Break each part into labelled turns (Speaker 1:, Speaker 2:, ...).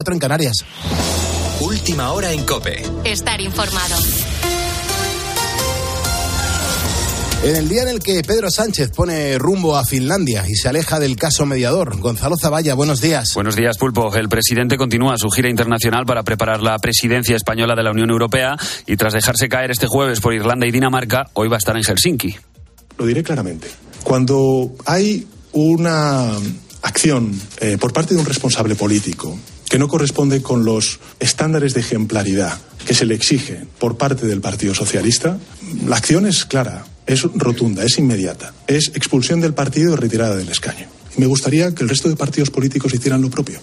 Speaker 1: 4 en Canarias.
Speaker 2: Última hora en Cope.
Speaker 3: Estar informado.
Speaker 1: En el día en el que Pedro Sánchez pone rumbo a Finlandia y se aleja del caso mediador, Gonzalo Zavalla, buenos días.
Speaker 4: Buenos días, Pulpo. El presidente continúa su gira internacional para preparar la presidencia española de la Unión Europea y tras dejarse caer este jueves por Irlanda y Dinamarca, hoy va a estar en Helsinki.
Speaker 5: Lo diré claramente. Cuando hay una acción eh, por parte de un responsable político que no corresponde con los estándares de ejemplaridad que se le exige por parte del Partido Socialista, la acción es clara es rotunda, es inmediata. Es expulsión del partido y retirada del escaño. Me gustaría que el resto de partidos políticos hicieran lo propio.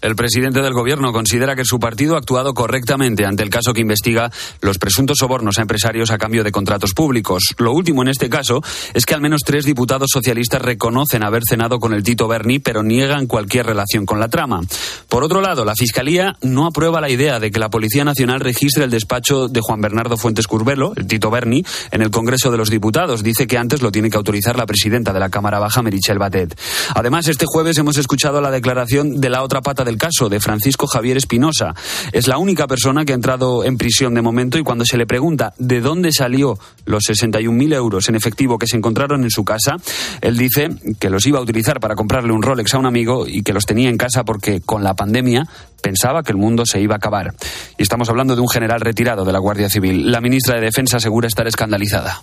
Speaker 4: El presidente del gobierno considera que su partido ha actuado correctamente ante el caso que investiga los presuntos sobornos a empresarios a cambio de contratos públicos. Lo último en este caso es que al menos tres diputados socialistas reconocen haber cenado con el Tito Berni, pero niegan cualquier relación con la trama. Por otro lado, la Fiscalía no aprueba la idea de que la Policía Nacional registre el despacho de Juan Bernardo Fuentes Curbelo, el Tito Berni, en el Congreso de los Diputados. Dice que antes lo tiene que autorizar la presidenta de la Cámara Baja, Merichel Batet. Además, este jueves hemos escuchado la declaración de la otra pata de el caso de Francisco Javier Espinosa. Es la única persona que ha entrado en prisión de momento y cuando se le pregunta de dónde salió los 61.000 euros en efectivo que se encontraron en su casa, él dice que los iba a utilizar para comprarle un Rolex a un amigo y que los tenía en casa porque con la pandemia pensaba que el mundo se iba a acabar. Y estamos hablando de un general retirado de la Guardia Civil. La ministra de Defensa asegura estar escandalizada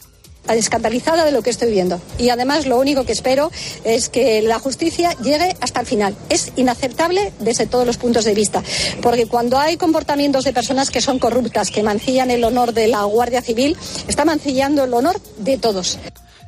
Speaker 6: escandalizada de lo que estoy viendo. Y además lo único que espero es que la justicia llegue hasta el final. Es inaceptable desde todos los puntos de vista, porque cuando hay comportamientos de personas que son corruptas, que mancillan el honor de la Guardia Civil, está mancillando el honor de todos.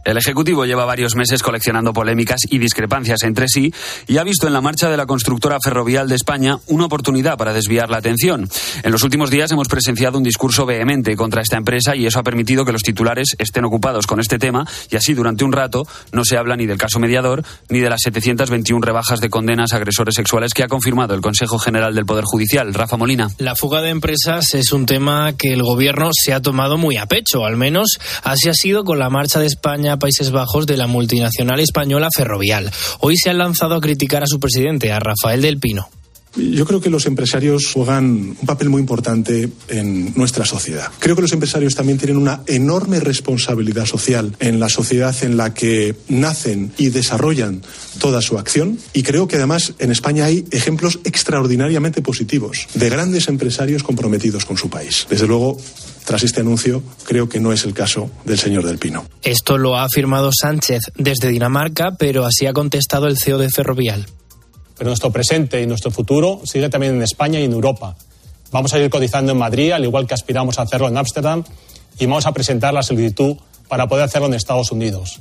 Speaker 4: El Ejecutivo lleva varios meses coleccionando polémicas y discrepancias entre sí y ha visto en la marcha de la constructora ferrovial de España una oportunidad para desviar la atención. En los últimos días hemos presenciado un discurso vehemente contra esta empresa y eso ha permitido que los titulares estén ocupados con este tema y así durante un rato no se habla ni del caso mediador ni de las 721 rebajas de condenas a agresores sexuales que ha confirmado el Consejo General del Poder Judicial. Rafa Molina.
Speaker 7: La fuga de empresas es un tema que el gobierno se ha tomado muy a pecho, al menos así ha sido con la marcha de España Países Bajos de la multinacional española Ferrovial. Hoy se han lanzado a criticar a su presidente, a Rafael del Pino.
Speaker 5: Yo creo que los empresarios juegan un papel muy importante en nuestra sociedad. Creo que los empresarios también tienen una enorme responsabilidad social en la sociedad en la que nacen y desarrollan toda su acción. Y creo que además en España hay ejemplos extraordinariamente positivos de grandes empresarios comprometidos con su país. Desde luego, tras este anuncio, creo que no es el caso del señor Del Pino.
Speaker 7: Esto lo ha afirmado Sánchez desde Dinamarca, pero así ha contestado el CEO de Ferrovial.
Speaker 8: Pero nuestro presente y nuestro futuro sigue también en España y en Europa. Vamos a ir cotizando en Madrid, al igual que aspiramos a hacerlo en Ámsterdam, y vamos a presentar la solicitud para poder hacerlo en Estados Unidos.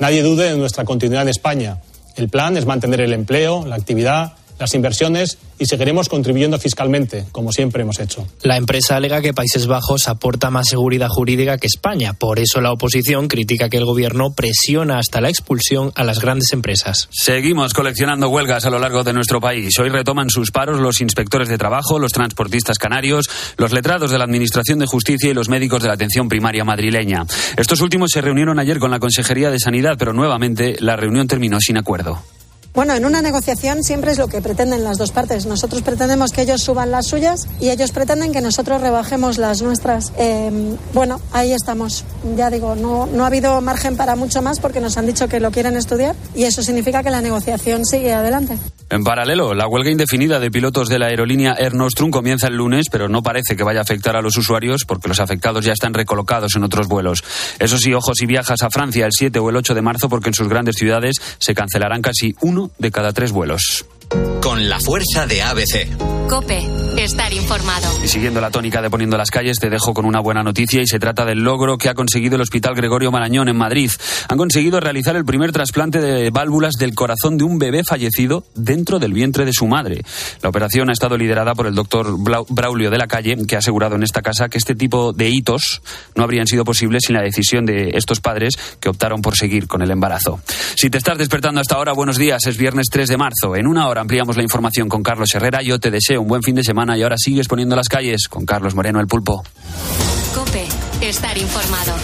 Speaker 8: Nadie dude de nuestra continuidad en España. El plan es mantener el empleo, la actividad las inversiones y seguiremos contribuyendo fiscalmente, como siempre hemos hecho.
Speaker 7: La empresa alega que Países Bajos aporta más seguridad jurídica que España. Por eso la oposición critica que el gobierno presiona hasta la expulsión a las grandes empresas.
Speaker 4: Seguimos coleccionando huelgas a lo largo de nuestro país. Hoy retoman sus paros los inspectores de trabajo, los transportistas canarios, los letrados de la Administración de Justicia y los médicos de la atención primaria madrileña. Estos últimos se reunieron ayer con la Consejería de Sanidad, pero nuevamente la reunión terminó sin acuerdo.
Speaker 6: Bueno, en una negociación siempre es lo que pretenden las dos partes. Nosotros pretendemos que ellos suban las suyas y ellos pretenden que nosotros rebajemos las nuestras. Eh, bueno, ahí estamos. Ya digo, no, no ha habido margen para mucho más porque nos han dicho que lo quieren estudiar y eso significa que la negociación sigue adelante.
Speaker 4: En paralelo, la huelga indefinida de pilotos de la aerolínea Air Nostrum comienza el lunes, pero no parece que vaya a afectar a los usuarios porque los afectados ya están recolocados en otros vuelos. Eso sí, ojo si viajas a Francia el 7 o el 8 de marzo porque en sus grandes ciudades se cancelarán casi uno de cada tres vuelos.
Speaker 2: Con la fuerza de ABC.
Speaker 3: Cope, estar informado.
Speaker 4: Y siguiendo la tónica de poniendo las calles, te dejo con una buena noticia y se trata del logro que ha conseguido el Hospital Gregorio Marañón en Madrid. Han conseguido realizar el primer trasplante de válvulas del corazón de un bebé fallecido dentro del vientre de su madre. La operación ha estado liderada por el doctor Braulio de la Calle, que ha asegurado en esta casa que este tipo de hitos no habrían sido posibles sin la decisión de estos padres que optaron por seguir con el embarazo. Si te estás despertando hasta ahora, buenos días. Es viernes 3 de marzo. En una hora ampliamos la información con Carlos Herrera. Yo te deseo un buen fin de semana y ahora sigues poniendo las calles con Carlos Moreno el Pulpo.
Speaker 3: Cope, estar informado.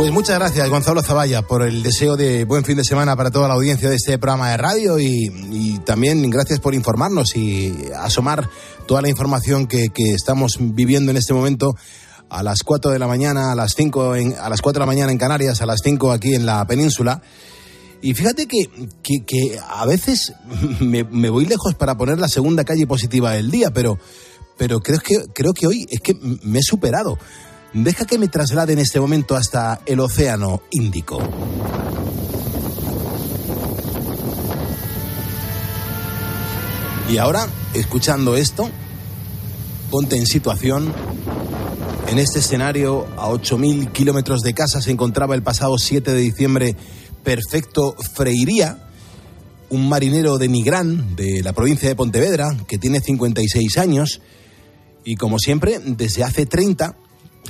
Speaker 1: Pues muchas gracias, Gonzalo Zavalla, por el deseo de buen fin de semana para toda la audiencia de este programa de radio y, también gracias por informarnos y asomar toda la información que, estamos viviendo en este momento a las 4 de la mañana, a las 5 en, a las 4 de la mañana en Canarias, a las 5 aquí en la península. Y fíjate que, que, a veces me, me, voy lejos para poner la segunda calle positiva del día, pero, pero creo, que, creo que hoy es que me he superado. Deja que me traslade en este momento hasta el Océano Índico. Y ahora, escuchando esto, ponte en situación. En este escenario, a 8.000 kilómetros de casa, se encontraba el pasado 7 de diciembre Perfecto Freiría, un marinero de Nigrán, de la provincia de Pontevedra, que tiene 56 años, y como siempre, desde hace 30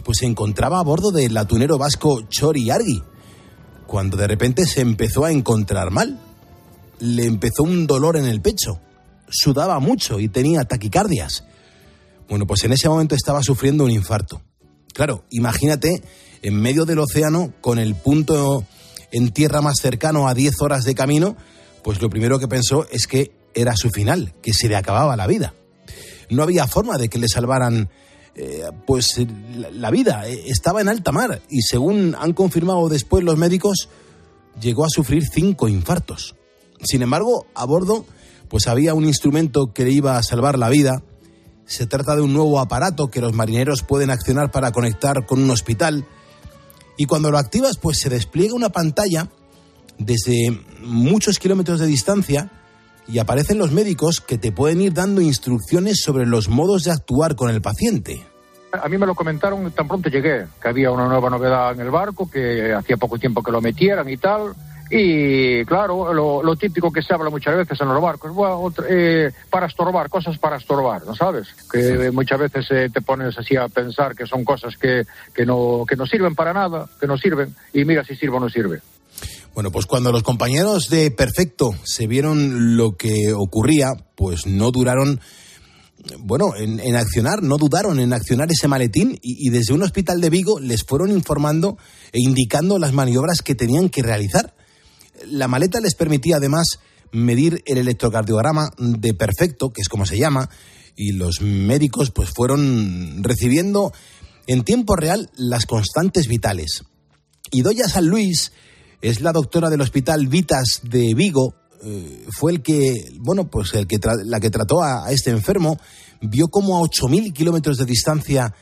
Speaker 1: pues se encontraba a bordo del atunero vasco Chori Argi, cuando de repente se empezó a encontrar mal. Le empezó un dolor en el pecho, sudaba mucho y tenía taquicardias. Bueno, pues en ese momento estaba sufriendo un infarto. Claro, imagínate en medio del océano con el punto en tierra más cercano a 10 horas de camino, pues lo primero que pensó es que era su final, que se le acababa la vida. No había forma de que le salvaran eh, pues la vida eh, estaba en alta mar y según han confirmado después los médicos, llegó a sufrir cinco infartos. Sin embargo, a bordo, pues había un instrumento que le iba a salvar la vida. Se trata de un nuevo aparato que los marineros pueden accionar para conectar con un hospital. Y cuando lo activas, pues se despliega una pantalla desde muchos kilómetros de distancia y aparecen los médicos que te pueden ir dando instrucciones sobre los modos de actuar con el paciente.
Speaker 9: A mí me lo comentaron tan pronto llegué, que había una nueva novedad en el barco, que hacía poco tiempo que lo metieran y tal. Y claro, lo, típico que se habla muchas veces en los barcos, eh, para estorbar, cosas para estorbar, ¿no sabes? Que muchas veces eh, te pones así a pensar que son cosas que, que, no, que no sirven para nada, que no sirven, y mira si sirve o no sirve.
Speaker 1: Bueno, pues cuando los compañeros de Perfecto se vieron lo que ocurría, pues no duraron, bueno, en, accionar, no dudaron en accionar ese maletín y, y, desde un hospital de Vigo les fueron informando e indicando las maniobras que tenían que realizar. La maleta les permitía además medir el electrocardiograma de Perfecto, que es como se llama, y los médicos pues fueron recibiendo en tiempo real las constantes vitales. Y Doya San Luis es la doctora del Hospital Vitas de Vigo. Eh, fue el que, bueno, pues el que la que trató a, este enfermo, vio como a 8.000 kilómetros de distancia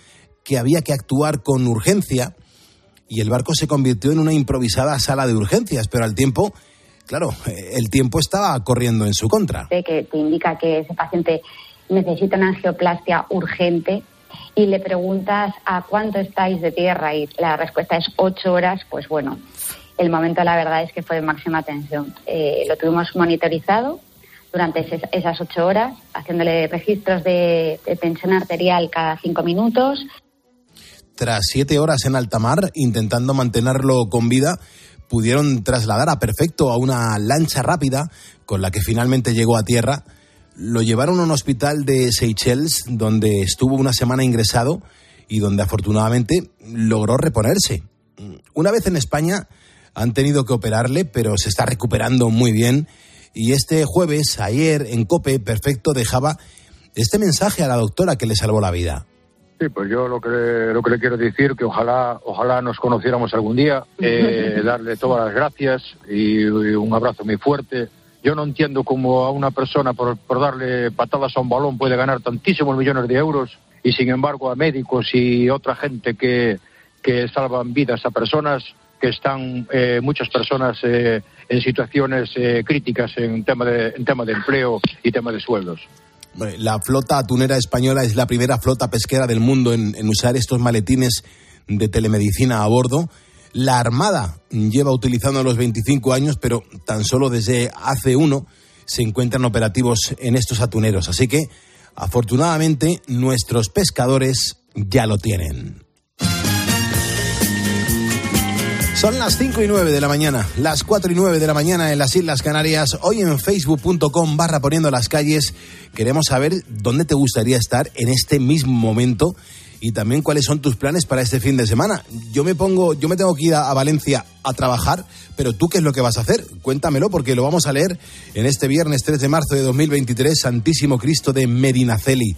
Speaker 1: que había que actuar con urgencia y el barco se convirtió en una improvisada sala de urgencias, pero al tiempo, claro, el tiempo estaba corriendo en su contra.
Speaker 10: Que te indica que ese paciente necesita una angioplastia urgente y le preguntas a cuánto estáis de tierra y la respuesta es ocho horas, pues bueno, el momento la verdad es que fue de máxima tensión. Eh, lo tuvimos monitorizado durante esas ocho horas, haciéndole registros de, tensión arterial cada cinco minutos.
Speaker 1: Tras siete horas en alta mar, intentando mantenerlo con vida, pudieron trasladar a Perfecto a una lancha rápida con la que finalmente llegó a tierra. Lo llevaron a un hospital de Seychelles, donde estuvo una semana ingresado y donde afortunadamente logró reponerse. Una vez en España, han tenido que operarle, pero se está recuperando muy bien. Y este jueves, ayer, en COPE, Perfecto dejaba este mensaje a la doctora que le salvó la vida.
Speaker 9: Sí, pues yo lo que, lo que le quiero decir que ojalá, ojalá nos conociéramos algún día, eh, darle todas las gracias y, un abrazo muy fuerte. Yo no entiendo cómo a una persona por, por darle patadas a un balón puede ganar tantísimos millones de euros y sin embargo a médicos y otra gente que, que salvan vidas a personas que están eh, muchas personas eh, en situaciones eh, críticas en tema, de, en tema de empleo y tema de sueldos.
Speaker 1: La flota atunera española es la primera flota pesquera del mundo en, usar estos maletines de telemedicina a bordo. La Armada lleva utilizando los 25 años, pero tan solo desde hace uno se encuentran operativos en estos atuneros. Así que, afortunadamente, nuestros pescadores ya lo tienen. Son las 5 y 9 de la mañana, las 4 y 9 de la mañana en las Islas Canarias. Hoy en facebook.com barra poniendo las calles queremos saber dónde te gustaría estar en este mismo momento y también cuáles son tus planes para este fin de semana. Yo me pongo, yo me tengo que ir a, Valencia a trabajar, pero tú qué es lo que vas a hacer? Cuéntamelo porque lo vamos a leer en este viernes 3 de marzo de 2023, Santísimo Cristo de Medinaceli.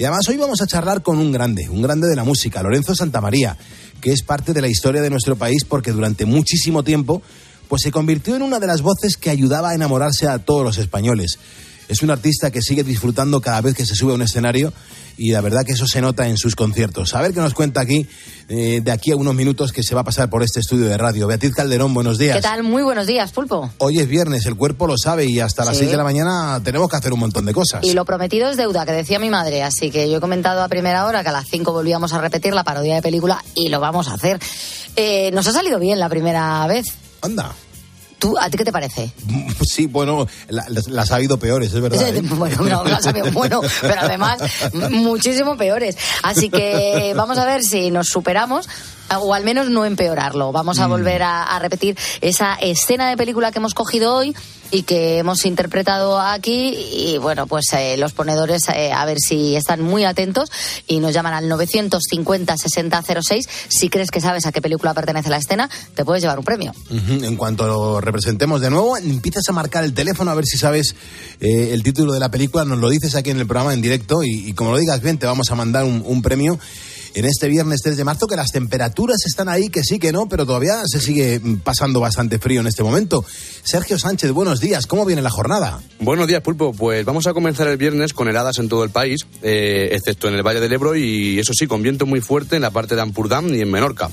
Speaker 1: Y además hoy vamos a charlar con un grande, un grande de la música, Lorenzo Santamaría, que es parte de la historia de nuestro país porque durante muchísimo tiempo pues se convirtió en una de las voces que ayudaba a enamorarse a todos los españoles. Es un artista que sigue disfrutando cada vez que se sube a un escenario y la verdad que eso se nota en sus conciertos. A ver qué nos cuenta aquí, eh, de aquí a unos minutos que se va a pasar por este estudio de radio. Beatriz Calderón, buenos días.
Speaker 11: ¿Qué tal? Muy buenos días, Pulpo.
Speaker 1: Hoy es viernes, el cuerpo lo sabe y hasta las
Speaker 11: Sí.
Speaker 1: 6 de la mañana tenemos que hacer un montón de cosas.
Speaker 11: Y lo prometido es deuda, que decía mi madre. Así que yo he comentado a primera hora que a las 5 volvíamos a repetir la parodia de película y lo vamos a hacer. Eh, nos ha salido bien la primera vez.
Speaker 1: Anda.
Speaker 11: ¿Tú, ¿A ti qué te parece?
Speaker 1: Sí, bueno, la- las, las ha habido peores, es verdad. ¿eh?
Speaker 11: Bueno, no, no ha sabido bueno, pero además muchísimo peores. Así que vamos a ver si nos superamos o al menos no empeorarlo. Vamos
Speaker 1: Mm.
Speaker 11: a volver a, a repetir esa escena de película que hemos cogido hoy y que hemos interpretado aquí. Y bueno, pues eh, los ponedores eh, a ver si están muy atentos y nos llaman al 950 6006 si crees que sabes a qué película pertenece la escena, te puedes llevar un premio.
Speaker 1: En cuanto lo representemos de nuevo, empiezas a marcar el teléfono a ver si sabes eh, el título de la película, nos lo dices aquí en el programa en directo y, y como lo digas bien, te vamos a mandar un, un premio en este viernes 3 de marzo, que las temperaturas están ahí, que sí, que no, pero todavía se sigue mm, pasando bastante frío en este momento. Sergio Sánchez, buenos días, ¿cómo viene la jornada?
Speaker 12: Buenos días, Pulpo. Pues vamos a comenzar el viernes con heladas en todo el país, eh, excepto en el Valle del Ebro y eso sí, con viento muy fuerte en la parte de Ampurdán y en Menorca.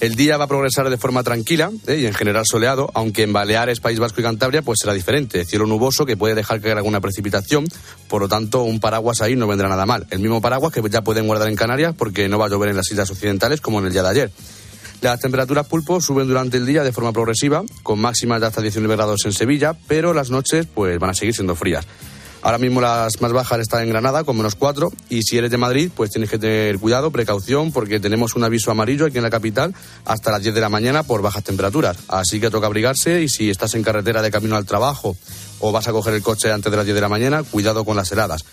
Speaker 12: El día va a progresar de forma tranquila eh, y en general soleado, aunque en Baleares, País Vasco y Cantabria pues será diferente. Cielo nuboso que puede dejar caer alguna precipitación, por lo tanto un paraguas ahí no vendrá nada mal. El mismo paraguas que ya pueden guardar en Canarias porque no va a llover en las islas occidentales como en el día de ayer. Las temperaturas pulpo suben durante el día de forma progresiva, con máximas de hasta 19 grados en Sevilla, pero las noches pues van a seguir siendo frías. Ahora mismo las más bajas están en Granada con menos 4 y si eres de Madrid pues tienes que tener cuidado, precaución porque tenemos un aviso amarillo aquí en la capital hasta las 10 de la mañana por bajas temperaturas. Así que toca abrigarse y si estás en carretera de camino al trabajo o vas a coger el coche antes de las 10 de la mañana, cuidado con las heladas.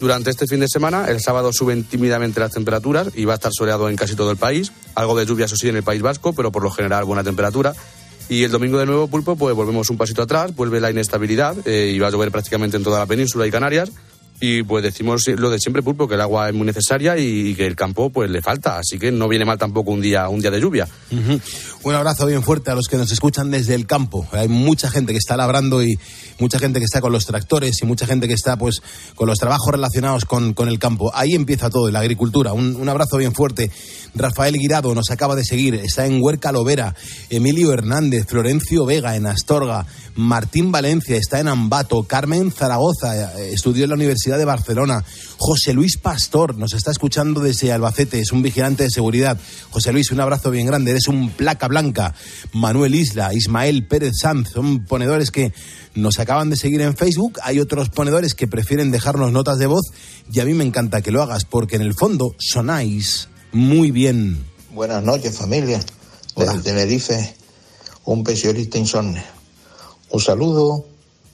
Speaker 12: Durante este fin de semana, el sábado suben tímidamente las temperaturas y va a estar soleado en casi todo el país. Algo de lluvia, eso sí, en el País Vasco, pero por lo general buena temperatura. Y el domingo de nuevo, Pulpo, pues volvemos un pasito atrás, vuelve la inestabilidad eh, y va a llover prácticamente en toda la península y Canarias. Y pues decimos lo de siempre, Pulpo, que el agua es muy necesaria y que el campo pues le falta. Así que no viene mal tampoco un día, un día de lluvia.
Speaker 1: Un abrazo bien fuerte a los que nos escuchan desde el campo. Hay mucha gente que está labrando y mucha gente que está con los tractores y mucha gente que está pues con los trabajos relacionados con, con el campo. Ahí empieza todo, la agricultura. Un, un abrazo bien fuerte. Rafael Guirado nos acaba de seguir, está en Huerca Lovera. Emilio Hernández, Florencio Vega en Astorga. Martín Valencia está en Ambato. Carmen Zaragoza eh, estudió en la Universidad de Barcelona. José Luis Pastor nos está escuchando desde Albacete, es un vigilante de seguridad. José Luis, un abrazo bien grande, eres un placa blanca. Manuel Isla, Ismael Pérez Sanz, son ponedores que nos acaban de seguir en Facebook. Hay otros ponedores que prefieren dejarnos notas de voz y a mí me encanta que lo hagas porque en el fondo sonáis muy bien.
Speaker 13: Buenas noches, familia. Desde Tenerife, un pensionista insomne. Un saludo.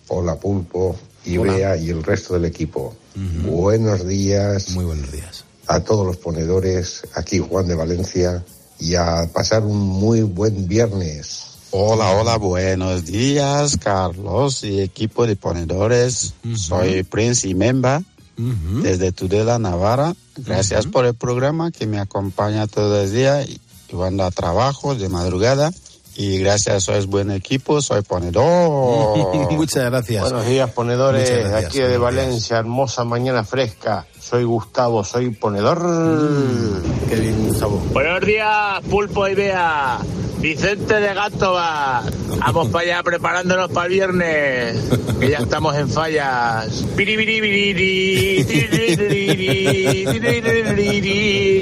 Speaker 13: Hola, Pulpo, y
Speaker 1: Hola.
Speaker 13: Bea y el resto del equipo. Buenos días.
Speaker 1: Muy buenos días.
Speaker 13: A todos los ponedores, aquí Juan de Valencia, y a pasar un muy buen viernes.
Speaker 14: Hola, hola, buenos días, Carlos y equipo de ponedores. Soy Prince y Memba desde Tudela, Navarra. Gracias por el programa que me acompaña todo el día y cuando a trabajo de madrugada. Y gracias, sois buen equipo, soy ponedor.
Speaker 1: Muchas gracias.
Speaker 15: Buenos días, ponedores.
Speaker 1: Gracias,
Speaker 15: Aquí de Valencia, hermosa mañana fresca. Soy Gustavo, soy ponedor.
Speaker 1: Mm, Qué bien, Gustavo.
Speaker 16: Buenos días, Pulpo y Bea. Vicente de Gátova. Vamos para allá preparándonos para el viernes. Que ya estamos en fallas.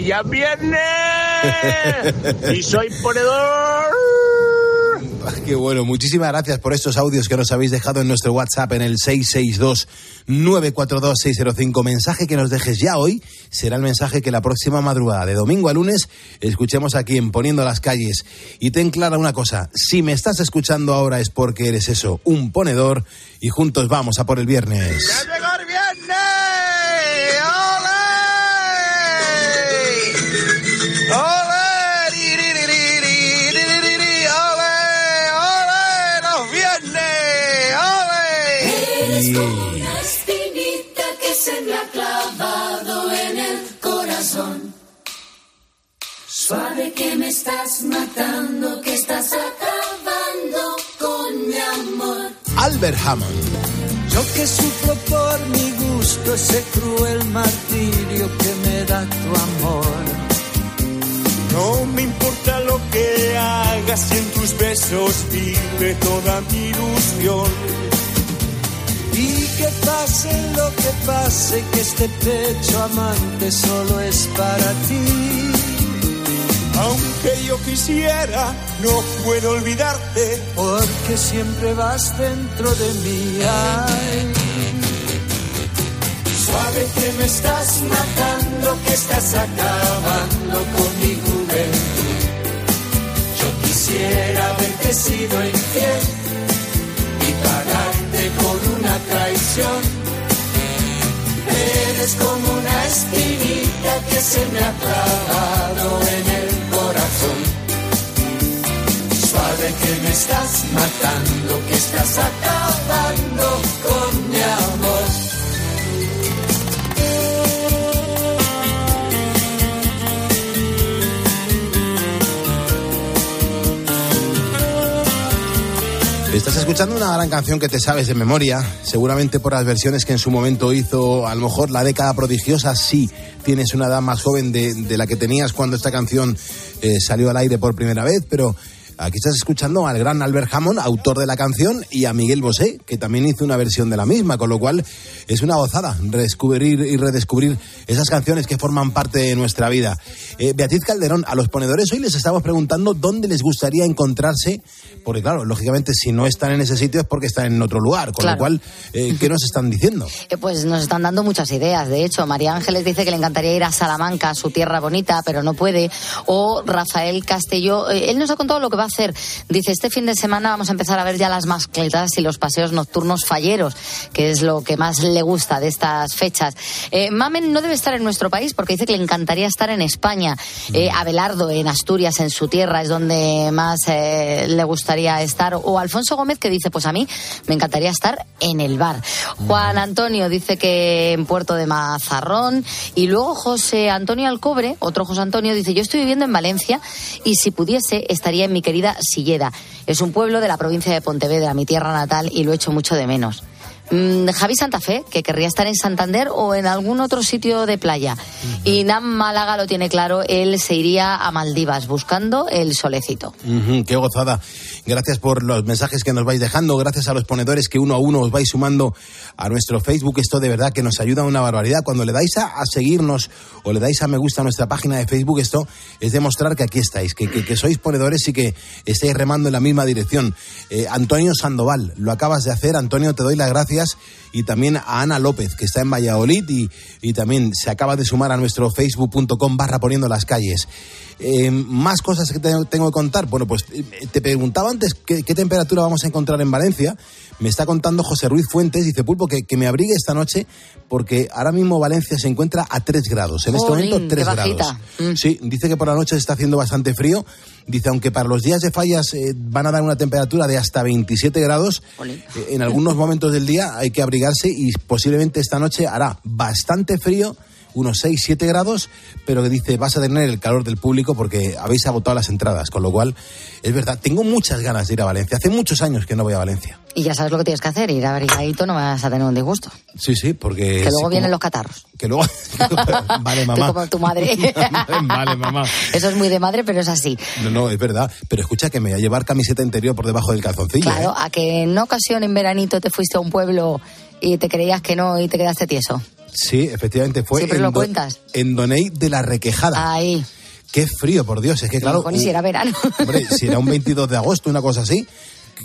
Speaker 16: Ya es viernes. Y soy ponedor.
Speaker 1: Ah, Qué bueno, muchísimas gracias por estos audios que nos habéis dejado en nuestro WhatsApp en el 662-942-605. Mensaje que nos dejes ya hoy será el mensaje que la próxima madrugada, de domingo a lunes, escuchemos aquí en Poniendo las Calles. Y ten clara una cosa, si me estás escuchando ahora es porque eres eso, un ponedor, y juntos vamos a por el viernes.
Speaker 16: llegó el viernes!
Speaker 1: Sí.
Speaker 17: Una espinita que se me ha clavado en el corazón. Suave que me estás matando, que estás acabando con mi amor.
Speaker 1: Albert Hammond.
Speaker 18: Yo que sufro por mi gusto ese cruel martirio que me da tu amor.
Speaker 19: No me importa lo que hagas si en tus besos vive toda mi ilusión.
Speaker 18: Que pase lo que pase, que este pecho amante solo es para ti.
Speaker 19: Aunque yo quisiera, no puedo olvidarte.
Speaker 18: Porque siempre vas dentro de mí. Ay.
Speaker 17: Suave que me estás matando, que estás acabando con mi juventud. Yo quisiera haberte sido infiel y con Eres como una espinita que se me ha clavado en el corazón. Suave que me estás matando, que estás acabando con mi amor.
Speaker 1: Estás escuchando una gran canción que te sabes de memoria, seguramente por las versiones que en su momento hizo, a lo mejor la década prodigiosa, sí, tienes una edad más joven de, de la que tenías cuando esta canción eh, salió al aire por primera vez, pero aquí estás escuchando al gran Albert Hammond, autor de la canción, y a Miguel Bosé, que también hizo una versión de la misma, con lo cual es una gozada redescubrir y redescubrir esas canciones que forman parte de nuestra vida. Eh, Beatriz Calderón, a los ponedores hoy les estamos preguntando dónde les gustaría encontrarse, porque claro, lógicamente si no están en ese sitio es porque están en otro lugar, con
Speaker 11: Claro.
Speaker 1: lo cual, eh, ¿qué nos están diciendo?
Speaker 11: Eh, Pues nos están dando muchas ideas. De hecho, María Ángeles dice que le encantaría ir a Salamanca, su tierra bonita, pero no puede. O Rafael Castelló, eh, él nos ha contado lo que va a hacer. Dice, este fin de semana vamos a empezar a ver ya las mascletas y los paseos nocturnos falleros, que es lo que más le gusta de estas fechas. Eh, Mamen no debe estar en nuestro país porque dice que le encantaría estar en España. Eh, Abelardo, en Asturias, en su tierra, es donde más eh, le gustaría estar. O Alfonso Gómez, que dice, pues a mí me encantaría estar en el bar. Juan Antonio dice que en Puerto de Mazarrón. Y luego José Antonio Alcobre, otro José Antonio, dice, yo estoy viviendo en Valencia y si pudiese estaría en mi querida Silleda. Es un pueblo de la provincia de Pontevedra, mi tierra natal, y lo echo mucho de menos. Mm, Javi Santa Fe, que querría estar en Santander o en algún otro sitio de playa. Y Nam Málaga lo tiene claro, él se iría a Maldivas buscando el solecito.
Speaker 1: Qué gozada. Gracias por los mensajes que nos vais dejando, gracias a los ponedores que uno a uno os vais sumando a nuestro Facebook. Esto de verdad que nos ayuda una barbaridad. Cuando le dais a, a seguirnos o le dais a me gusta a nuestra página de Facebook, esto es demostrar que aquí estáis, que, que- que sois ponedores y que estáis remando en la misma dirección. Eh, Antonio Sandoval, lo acabas de hacer. Antonio, te doy las gracias. Y también a Ana López, que está en Valladolid y, y también se acaba de sumar a nuestro facebook.com barra poniendo las calles. Eh, más cosas que te- tengo que contar. Bueno, pues eh, te preguntaba antes qué temperatura vamos a encontrar en Valencia. Me está contando José Ruiz Fuentes, dice Pulpo, que, que me abrigue esta noche porque ahora mismo Valencia se encuentra a 3 grados. En este momento 3
Speaker 11: qué
Speaker 1: grados.
Speaker 11: bajita.
Speaker 1: Sí, dice que por la noche se está haciendo bastante frío. Dice, aunque para los días de fallas eh, van a dar una temperatura de hasta 27 grados, eh, en algunos momentos del día hay que abrigarse y posiblemente esta noche hará bastante frío, unos 6, 7 grados, pero que dice, vas a tener el calor del público porque habéis agotado las entradas, con lo cual, es verdad, tengo muchas ganas de ir a Valencia. Hace muchos años que no voy a Valencia.
Speaker 11: Y ya sabes lo que tienes que hacer, ir abrigadito, no vas a tener un disgusto.
Speaker 1: Sí, sí, porque...
Speaker 11: Que luego
Speaker 1: sí,
Speaker 11: vienen
Speaker 1: como-
Speaker 11: los catarros.
Speaker 1: Que luego... vale,
Speaker 11: Tú
Speaker 1: mamá.
Speaker 11: como tu madre.
Speaker 1: vale, mamá.
Speaker 11: Eso es muy de madre, pero es así.
Speaker 1: No, no, es verdad. Pero escucha que me voy a llevar camiseta interior por debajo del calzoncillo.
Speaker 11: Claro,
Speaker 1: ¿eh?
Speaker 11: a que en una ocasión en veranito te fuiste a un pueblo y te creías que no y te quedaste tieso.
Speaker 1: Sí, efectivamente fue
Speaker 11: Siempre
Speaker 1: en,
Speaker 11: lo cuentas.
Speaker 1: en Doney de la Requejada.
Speaker 11: Ahí.
Speaker 1: Qué frío, por Dios. Es que claro,
Speaker 11: y si era verano.
Speaker 1: hombre, si era un 22 de agosto, una cosa así,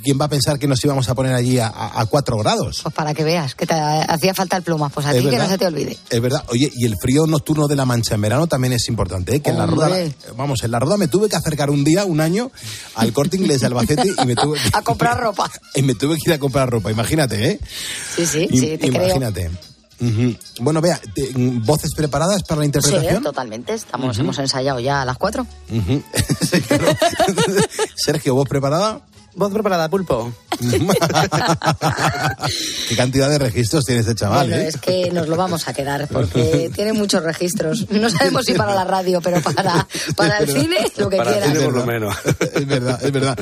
Speaker 1: ¿quién va a pensar que nos íbamos a poner allí a, a, 4 grados?
Speaker 11: Pues para que veas, que te hacía falta el plumas. Pues a ti que no se te olvide.
Speaker 1: Es verdad. Oye, y el frío nocturno de la Mancha en verano también es importante, ¿eh? Que en la rueda,
Speaker 11: Hombre.
Speaker 1: vamos, en la rueda me tuve que acercar un día, un año, al corte inglés de Albacete y me tuve,
Speaker 11: A comprar ropa.
Speaker 1: y me tuve que ir a comprar ropa, imagínate, ¿eh?
Speaker 11: Sí, sí, sí, te creo.
Speaker 1: Bueno, vea, te- ¿voces preparadas para la
Speaker 11: Sí,
Speaker 1: interpretación?
Speaker 11: totalmente. Estamos, hemos ensayado ya a las cuatro.
Speaker 1: Sí. Sergio, ¿vos preparada?
Speaker 12: Voz preparada, pulpo.
Speaker 1: ¿Qué cantidad de registros tiene este chaval?
Speaker 11: Bueno,
Speaker 1: eh?
Speaker 11: es que nos lo vamos a quedar porque tiene muchos registros. No sabemos si para la radio, pero para, para el cine, lo que quiera.
Speaker 1: Es verdad. Es verdad, es verdad.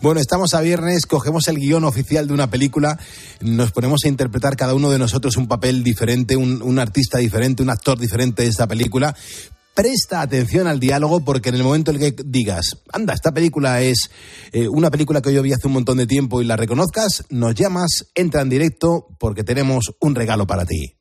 Speaker 1: Bueno, estamos a viernes, cogemos el guion oficial de una película, nos ponemos a interpretar cada uno de nosotros un papel diferente, un, un artista diferente, un actor diferente de esta película. Presta atención al diálogo porque en el momento en que digas, anda, esta película es eh, una película que yo vi hace un montón de tiempo y la reconozcas, nos llamas, entra en directo porque tenemos un regalo para ti.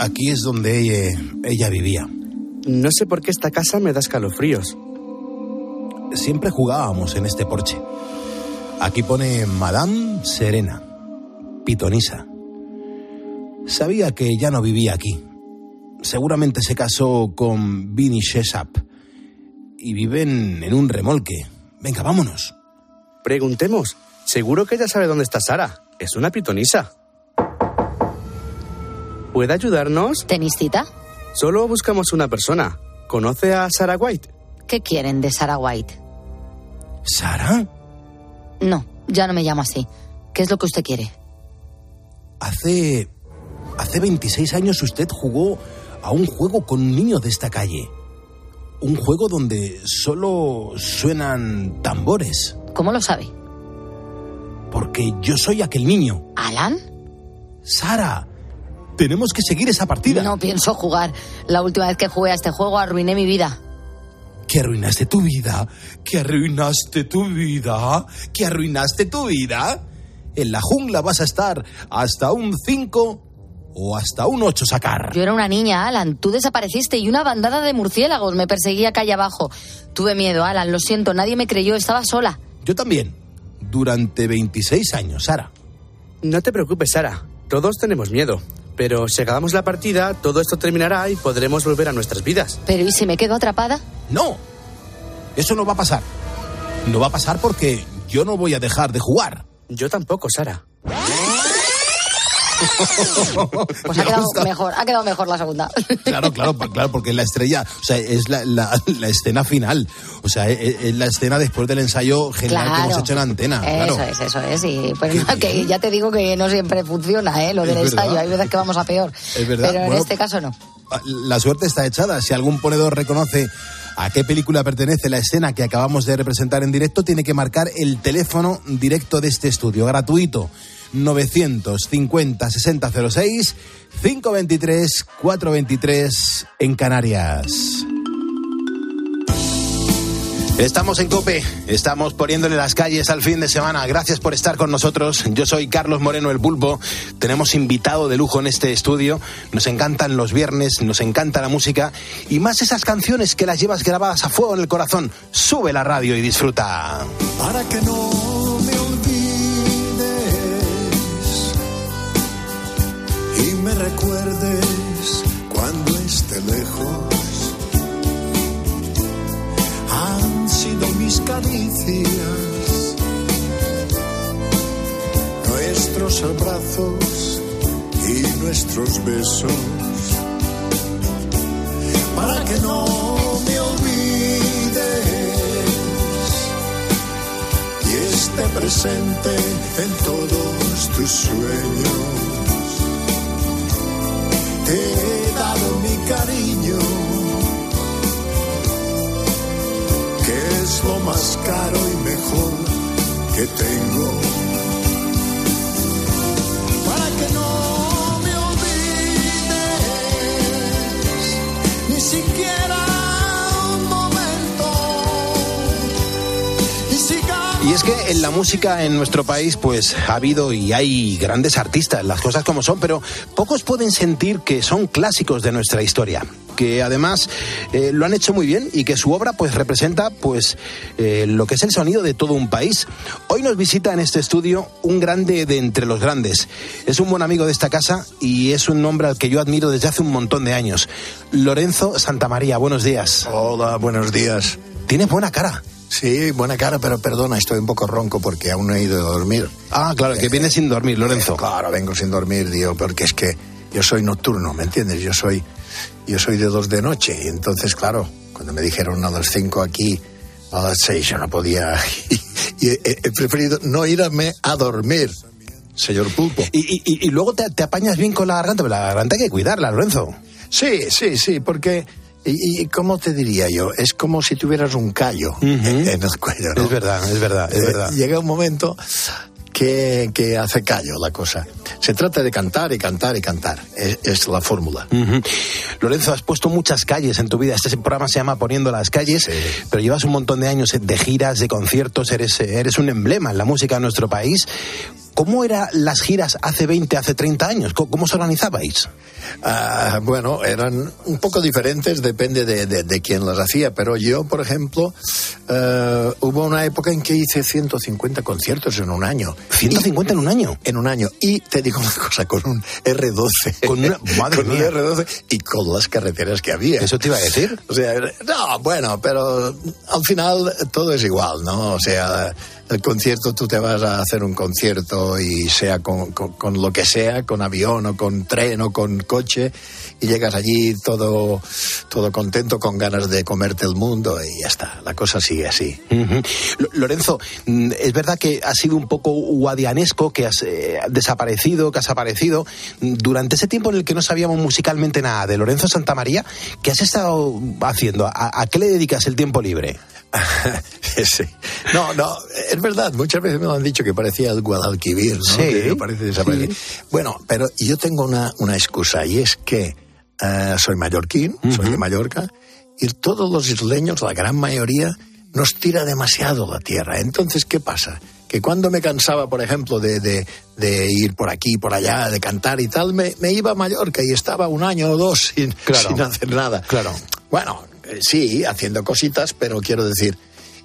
Speaker 1: Aquí es donde ella, ella vivía.
Speaker 12: No sé por qué esta casa me da escalofríos.
Speaker 1: Siempre jugábamos en este porche. Aquí pone Madame Serena, pitonisa. Sabía que ya no vivía aquí. Seguramente se casó con Vinny Shesap y viven en un remolque. Venga, vámonos.
Speaker 12: Preguntemos. Seguro que ella sabe dónde está Sara. Es una pitonisa. ¿Puede ayudarnos?
Speaker 11: ¿Tenis cita?
Speaker 12: Solo buscamos una persona. ¿Conoce a Sarah White?
Speaker 11: ¿Qué quieren de Sarah White?
Speaker 1: ¿Sara?
Speaker 11: No, ya no me llamo así. ¿Qué es lo que usted quiere?
Speaker 1: Hace. Hace 26 años usted jugó a un juego con un niño de esta calle. Un juego donde solo suenan tambores.
Speaker 11: ¿Cómo lo sabe?
Speaker 1: Porque yo soy aquel niño.
Speaker 11: ¿Alan?
Speaker 1: Sara, tenemos que seguir esa partida.
Speaker 11: No pienso jugar. La última vez que jugué a este juego arruiné mi vida.
Speaker 1: Que arruinaste tu vida. Que arruinaste tu vida. Que arruinaste tu vida. En la jungla vas a estar hasta un 5 o hasta un 8 sacar.
Speaker 11: Yo era una niña, Alan. Tú desapareciste y una bandada de murciélagos me perseguía calle abajo. Tuve miedo, Alan. Lo siento, nadie me creyó. Estaba sola.
Speaker 1: Yo también. Durante 26 años, Sara.
Speaker 12: No te preocupes, Sara. Todos tenemos miedo. Pero si acabamos la partida, todo esto terminará y podremos volver a nuestras vidas.
Speaker 11: Pero ¿y si me quedo atrapada?
Speaker 1: No. Eso no va a pasar. No va a pasar porque yo no voy a dejar de jugar.
Speaker 12: Yo tampoco, Sara.
Speaker 11: Pues ha quedado mejor, ha quedado mejor la segunda.
Speaker 1: Claro, claro, claro, porque la estrella, o sea, es la, la- la escena final. O sea, es, es la escena después del ensayo general que
Speaker 11: Claro.
Speaker 1: hemos hecho en antena.
Speaker 11: Eso
Speaker 1: claro.
Speaker 11: es, eso es. Y pues no, que ya te digo que no siempre funciona, ¿eh? Lo del
Speaker 1: Es verdad.
Speaker 11: ensayo. Hay veces que vamos a peor.
Speaker 1: Es verdad.
Speaker 11: Pero en este caso no.
Speaker 1: La suerte está echada. Si algún ponedor reconoce a qué película pertenece la escena que acabamos de representar en directo, tiene que marcar el teléfono directo de este estudio, gratuito. 950 6006 523 423 en Canarias. Estamos en Cope, estamos poniéndole las calles al fin de semana. Gracias por estar con nosotros. Yo soy Carlos Moreno el Pulpo. Tenemos invitado de lujo en este estudio. Nos encantan los viernes, nos encanta la música y más esas canciones que las llevas grabadas a fuego en el corazón. Sube la radio y disfruta.
Speaker 18: para que no me recuerdes cuando esté lejos. Han sido mis caricias, nuestros abrazos y nuestros besos, para que no me olvides y esté presente en todos tus sueños. He dado mi cariño, que es lo más caro y mejor que tengo. Para que no me olvides, ni siquiera
Speaker 1: que en la música en nuestro país pues ha habido y hay grandes artistas, las cosas como son, pero pocos pueden sentir que son clásicos de nuestra historia, que además eh, lo han hecho muy bien y que su obra pues representa pues eh, lo que es el sonido de todo un país. Hoy nos visita en este estudio un grande de entre los grandes. Es un buen amigo de esta casa y es un nombre al que yo admiro desde hace un montón de años. Lorenzo Santamaría, buenos días.
Speaker 20: Hola, buenos días.
Speaker 1: Tienes buena cara.
Speaker 20: Sí, buena cara, pero perdona, estoy un poco ronco porque aún no he ido a dormir.
Speaker 1: Ah, claro, que vienes sin dormir, Lorenzo.
Speaker 20: Eh, claro, vengo sin dormir, tío, porque es que yo soy nocturno, ¿me entiendes? Yo soy, yo soy de dos de noche y entonces, claro, cuando me dijeron a las cinco aquí, a las seis yo no podía y, he, he, preferido no irme a dormir, señor Pulpo.
Speaker 1: Y, y, y luego te, te, apañas bien con la garganta, pero la garganta hay que cuidarla, Lorenzo.
Speaker 20: Sí, sí, sí, porque y, y, cómo te diría yo, es como si tuvieras un callo uh -huh. en el cuello. ¿no?
Speaker 1: Es verdad, es verdad, es verdad.
Speaker 20: Eh, llega un momento que, que, hace callo la cosa. Se trata de cantar y cantar y cantar. Es, es la fórmula.
Speaker 1: Uh -huh. Lorenzo, has puesto muchas calles en tu vida. Este programa se llama Poniendo las calles, sí. pero llevas un montón de años de giras, de conciertos. Eres, eres un emblema en la música de nuestro país. ¿Cómo eran las giras hace 20, hace 30 años? ¿Cómo, cómo os organizabais?
Speaker 20: Uh, bueno, eran un poco diferentes, depende de, de, de, quién las hacía, pero yo, por ejemplo, uh, hubo una época en que hice 150 conciertos en un año.
Speaker 1: ¿150 y, en un año?
Speaker 20: En un año. Y te digo una cosa, con un R12.
Speaker 1: Con, una, madre
Speaker 20: con
Speaker 1: mía.
Speaker 20: un R12 y con las carreteras que había.
Speaker 1: ¿Eso te iba a decir?
Speaker 20: O sea, no, bueno, pero al final todo es igual, ¿no? O sea, el concierto, tú te vas a hacer un concierto y sea con, con, lo que sea, con avión o con tren o con coche, y llegas allí todo, todo contento, con ganas de comerte el mundo y ya está, la cosa sigue así.
Speaker 1: Lorenzo, mm, es verdad que has sido un poco guadianesco, que has eh, desaparecido, que has aparecido. Durante ese tiempo en el que no sabíamos musicalmente nada de Lorenzo Santamaría, ¿qué has estado haciendo? ¿A, a qué le dedicas el tiempo libre?
Speaker 20: sí. No, no, es verdad, muchas veces me lo han dicho que parecía el Guadalquivir, ¿no?
Speaker 1: Sí.
Speaker 20: Que parece desaparecer. Sí. Bueno, pero yo tengo una, una excusa y es que uh, soy mallorquín, uh -huh. soy de Mallorca, y todos los isleños, la gran mayoría, nos tira demasiado la tierra. Entonces, ¿qué pasa? Que cuando me cansaba, por ejemplo, de, de, de ir por aquí, por allá, de cantar y tal, me, me, iba a Mallorca y estaba un año o dos sin,
Speaker 1: claro.
Speaker 20: sin hacer nada.
Speaker 1: Claro.
Speaker 20: Bueno, sí, haciendo cositas, pero quiero decir.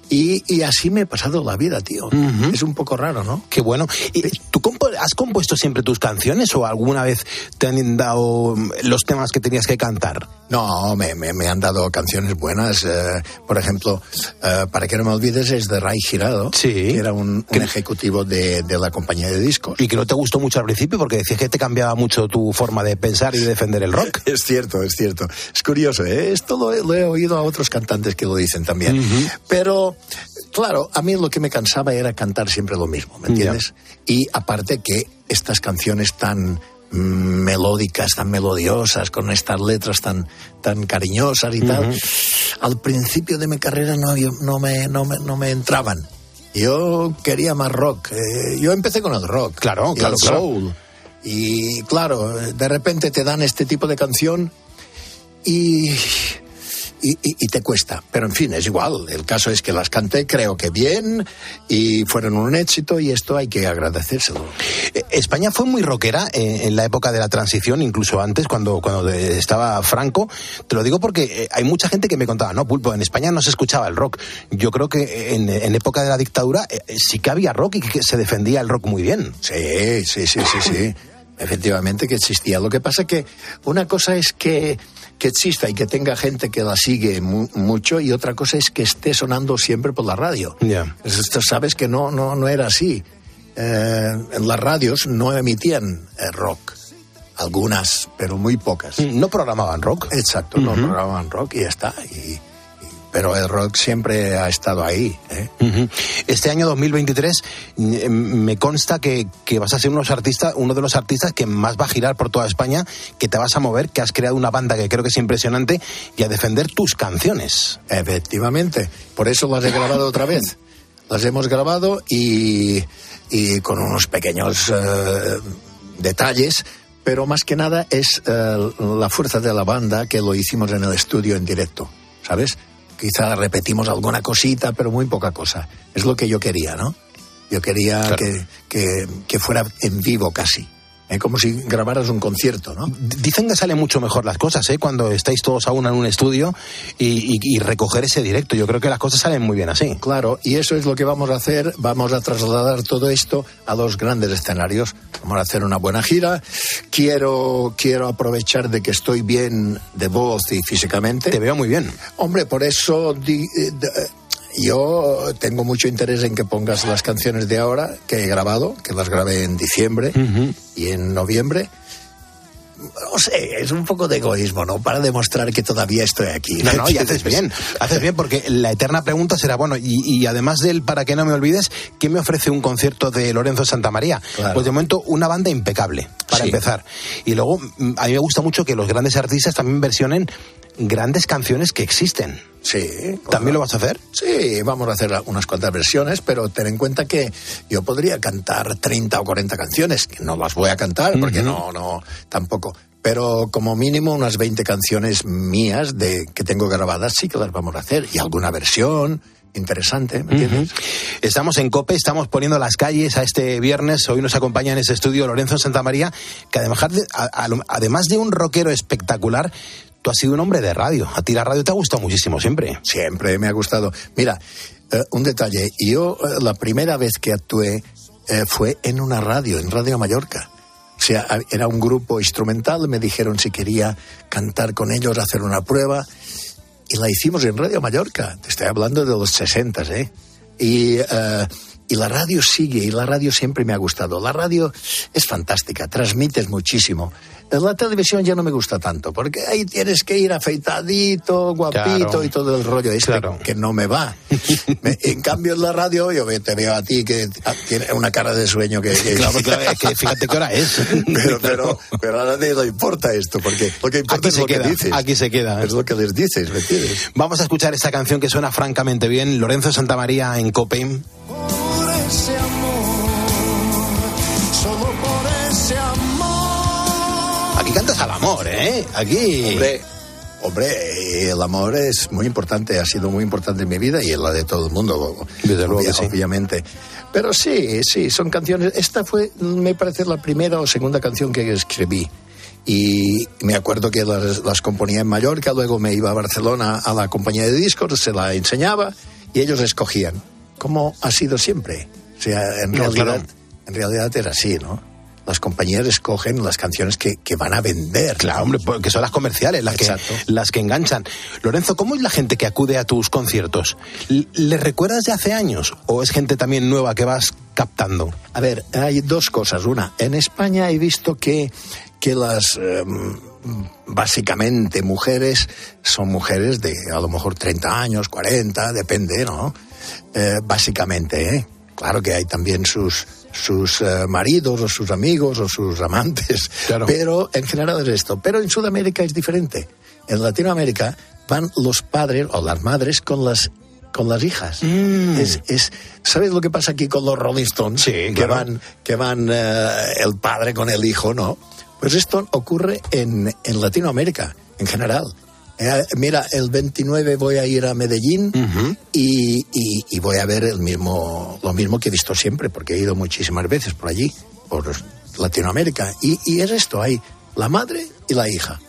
Speaker 20: Y, y, así me he pasado la vida, tío. Uh -huh. Es un poco raro, ¿no?
Speaker 1: Qué bueno. ¿Y ¿Tú compo has compuesto siempre tus canciones o alguna vez te han dado los temas que tenías que cantar?
Speaker 20: No, me, me, me han dado canciones buenas. Eh, por ejemplo, eh, Para que no me olvides es de Ray Girado,
Speaker 1: sí.
Speaker 20: que era un, un ejecutivo de, de, la compañía de discos.
Speaker 1: Y que no te gustó mucho al principio porque decías que te cambiaba mucho tu forma de pensar y de defender el rock.
Speaker 20: Es cierto, es cierto. Es curioso, ¿eh? Esto lo, lo he oído a otros cantantes que lo dicen también.
Speaker 1: Uh -huh.
Speaker 20: Pero claro, a mí lo que me cansaba era cantar siempre lo mismo, ¿me entiendes? Yeah. Y aparte que estas canciones tan mm, melódicas, tan melodiosas, con estas letras tan, tan cariñosas y uh -huh. tal, al principio de mi carrera no, no, me, no, me, no me entraban. Yo quería más rock. Eh, yo empecé con el rock.
Speaker 1: Claro,
Speaker 20: y
Speaker 1: claro,
Speaker 20: el soul. Claro. Y claro, de repente te dan este tipo de canción y y, y, y, te cuesta. Pero en fin, es igual. El caso es que las canté, creo que bien, y fueron un éxito, y esto hay que agradecérselo.
Speaker 1: Eh, España fue muy rockera en, la época de la transición, incluso antes, cuando, cuando estaba Franco. Te lo digo porque eh, hay mucha gente que me contaba, no, Pulpo, en España no se escuchaba el rock. Yo creo que en, en época de la dictadura eh, sí que había rock y que se defendía el rock muy bien.
Speaker 20: Sí, sí, sí, sí, sí. Efectivamente que existía. Lo que pasa que una cosa es que que exista y que tenga gente que la sigue mu mucho y otra cosa es que esté sonando siempre por la radio.
Speaker 1: Yeah.
Speaker 20: Esto sabes que no, no, no era así. Eh, las radios no emitían eh, rock. Algunas, pero muy pocas.
Speaker 1: No programaban rock.
Speaker 20: Exacto, uh -huh. no programaban rock y ya está. Y, pero el rock siempre ha estado ahí. ¿eh?
Speaker 1: Uh -huh. Este año 2023 me consta que, que, vas a ser uno de, los artistas, uno de los artistas que más va a girar por toda España, que te vas a mover, que has creado una banda que creo que es impresionante y a defender tus canciones.
Speaker 20: Efectivamente, por eso las he grabado otra vez. Las hemos grabado y, y con unos pequeños uh, detalles, pero más que nada es uh, la fuerza de la banda que lo hicimos en el estudio en directo, ¿sabes? Quizá repetimos alguna cosita, pero muy poca cosa. Es lo que yo quería, ¿no? Yo quería claro. que, que, que, fuera en vivo casi. Es como si grabaras un concierto, ¿no?
Speaker 1: Dicen que salen mucho mejor las cosas, ¿eh? Cuando estáis todos aún en un estudio y, y- y recoger ese directo. Yo creo que las cosas salen muy bien así.
Speaker 20: Claro, y eso es lo que vamos a hacer. Vamos a trasladar todo esto a los grandes escenarios. Vamos a hacer una buena gira. Quiero, quiero aprovechar de que estoy bien de voz y físicamente.
Speaker 1: Te veo muy bien.
Speaker 20: Hombre, por eso di- eh, yo tengo mucho interés en que pongas las canciones de ahora que he grabado, que las grabé en diciembre y en noviembre. No sé, es un poco de egoísmo, ¿no? Para demostrar que todavía estoy aquí.
Speaker 1: No, no, y haces bien. Haces bien porque la eterna pregunta será, bueno, y, y además del para que no me olvides, ¿qué me ofrece un concierto de Lorenzo Santamaría?
Speaker 20: Claro.
Speaker 1: Pues de momento una banda impecable, para
Speaker 20: Sí.
Speaker 1: empezar. Y luego, mm, a mí me gusta mucho que los grandes artistas también versionen grandes canciones que existen.
Speaker 20: Sí.
Speaker 1: ¿También lo vas a hacer?
Speaker 20: Sí, vamos a hacer unas cuantas versiones, pero ten en cuenta que yo podría cantar 30 o 40 canciones, que no las voy a cantar porque no, no, tampoco. Pero como mínimo unas 20 canciones mías de que tengo grabadas sí que las vamos a hacer. Y alguna versión interesante, ¿me entiendes?
Speaker 1: Estamos en COPE, estamos poniendo las calles a este viernes. Hoy nos acompaña en ese estudio Lorenzo Santamaría, que además de, a- a lo- además de un rockero espectacular, tú has sido un hombre de radio. A ti la radio te ha gustado muchísimo siempre.
Speaker 20: Siempre me ha gustado. Mira, eh, un detalle. Yo eh, la primera vez que actué eh, fue en una radio, en Radio Mallorca. O sea, era un grupo instrumental, me dijeron si quería cantar con ellos, hacer una prueba, y la hicimos en Radio Mallorca. Te estoy hablando de los 60, ¿eh? Y, eh, y la radio sigue, y la radio siempre me ha gustado. La radio es fantástica, transmites muchísimo. La televisión ya no me gusta tanto, porque ahí tienes que ir afeitadito, guapito
Speaker 1: Claro.
Speaker 20: y todo el rollo este que no me va. Me- en cambio en la radio yo te veo a ti que tiene una cara de sueño que... que-
Speaker 1: Claro, claro, es que fíjate qué hora es.
Speaker 20: pero, pero, pero a nadie le importa esto, porque lo que importa
Speaker 1: Aquí
Speaker 20: es
Speaker 1: se
Speaker 20: lo
Speaker 1: queda,
Speaker 20: que dices.
Speaker 1: aquí se queda.
Speaker 20: Es lo que les dices, ¿me entiendes?
Speaker 1: Vamos a escuchar esta canción que suena francamente bien. Lorenzo Santamaría en COPE.
Speaker 18: Por ese amor, amor,
Speaker 1: ¿eh? Aquí.
Speaker 20: Hombre, hombre, el amor es muy importante, ha sido muy importante en mi vida y en la de todo el mundo,
Speaker 1: Desde luego sí.
Speaker 20: obviamente. Pero sí, sí, son canciones. Esta fue, me parece, la primera o segunda canción que escribí. Y me acuerdo que las, las componía en Mallorca, luego me iba a Barcelona a la compañía de discos, se la enseñaba y ellos escogían, como ha sido siempre. O sea, en, realidad, en realidad era así, ¿no? Las compañías escogen las canciones que, que van a vender.
Speaker 1: Claro, hombre, porque son las comerciales las que, las que enganchan. Lorenzo, ¿cómo es la gente que acude a tus conciertos? ¿Le ¿Les recuerdas de hace años o es gente también nueva que vas captando?
Speaker 20: A ver, hay dos cosas. Una, en España he visto que, que las, em, básicamente, mujeres son mujeres de a lo mejor 30 años, 40, depende, ¿no? Eh, básicamente, ¿eh? Claro que hay también sus, sus eh, maridos o sus amigos o sus amantes, pero en general es esto. Pero en Sudamérica es diferente. En Latinoamérica van los padres o las madres con las con las hijas. Es, es, ¿Sabes lo que pasa aquí con los Rolling Stones? que
Speaker 1: claro.
Speaker 20: van, que van eh, el padre con el hijo, ¿no? Pues esto ocurre en, en Latinoamérica, en general. Eh, mira, el 29 voy a ir a Medellín y, y- y voy a ver el mismo, lo mismo que he visto siempre, porque he ido muchísimas veces por allí, por Latinoamérica. Y, y es esto, hay la madre y la hija.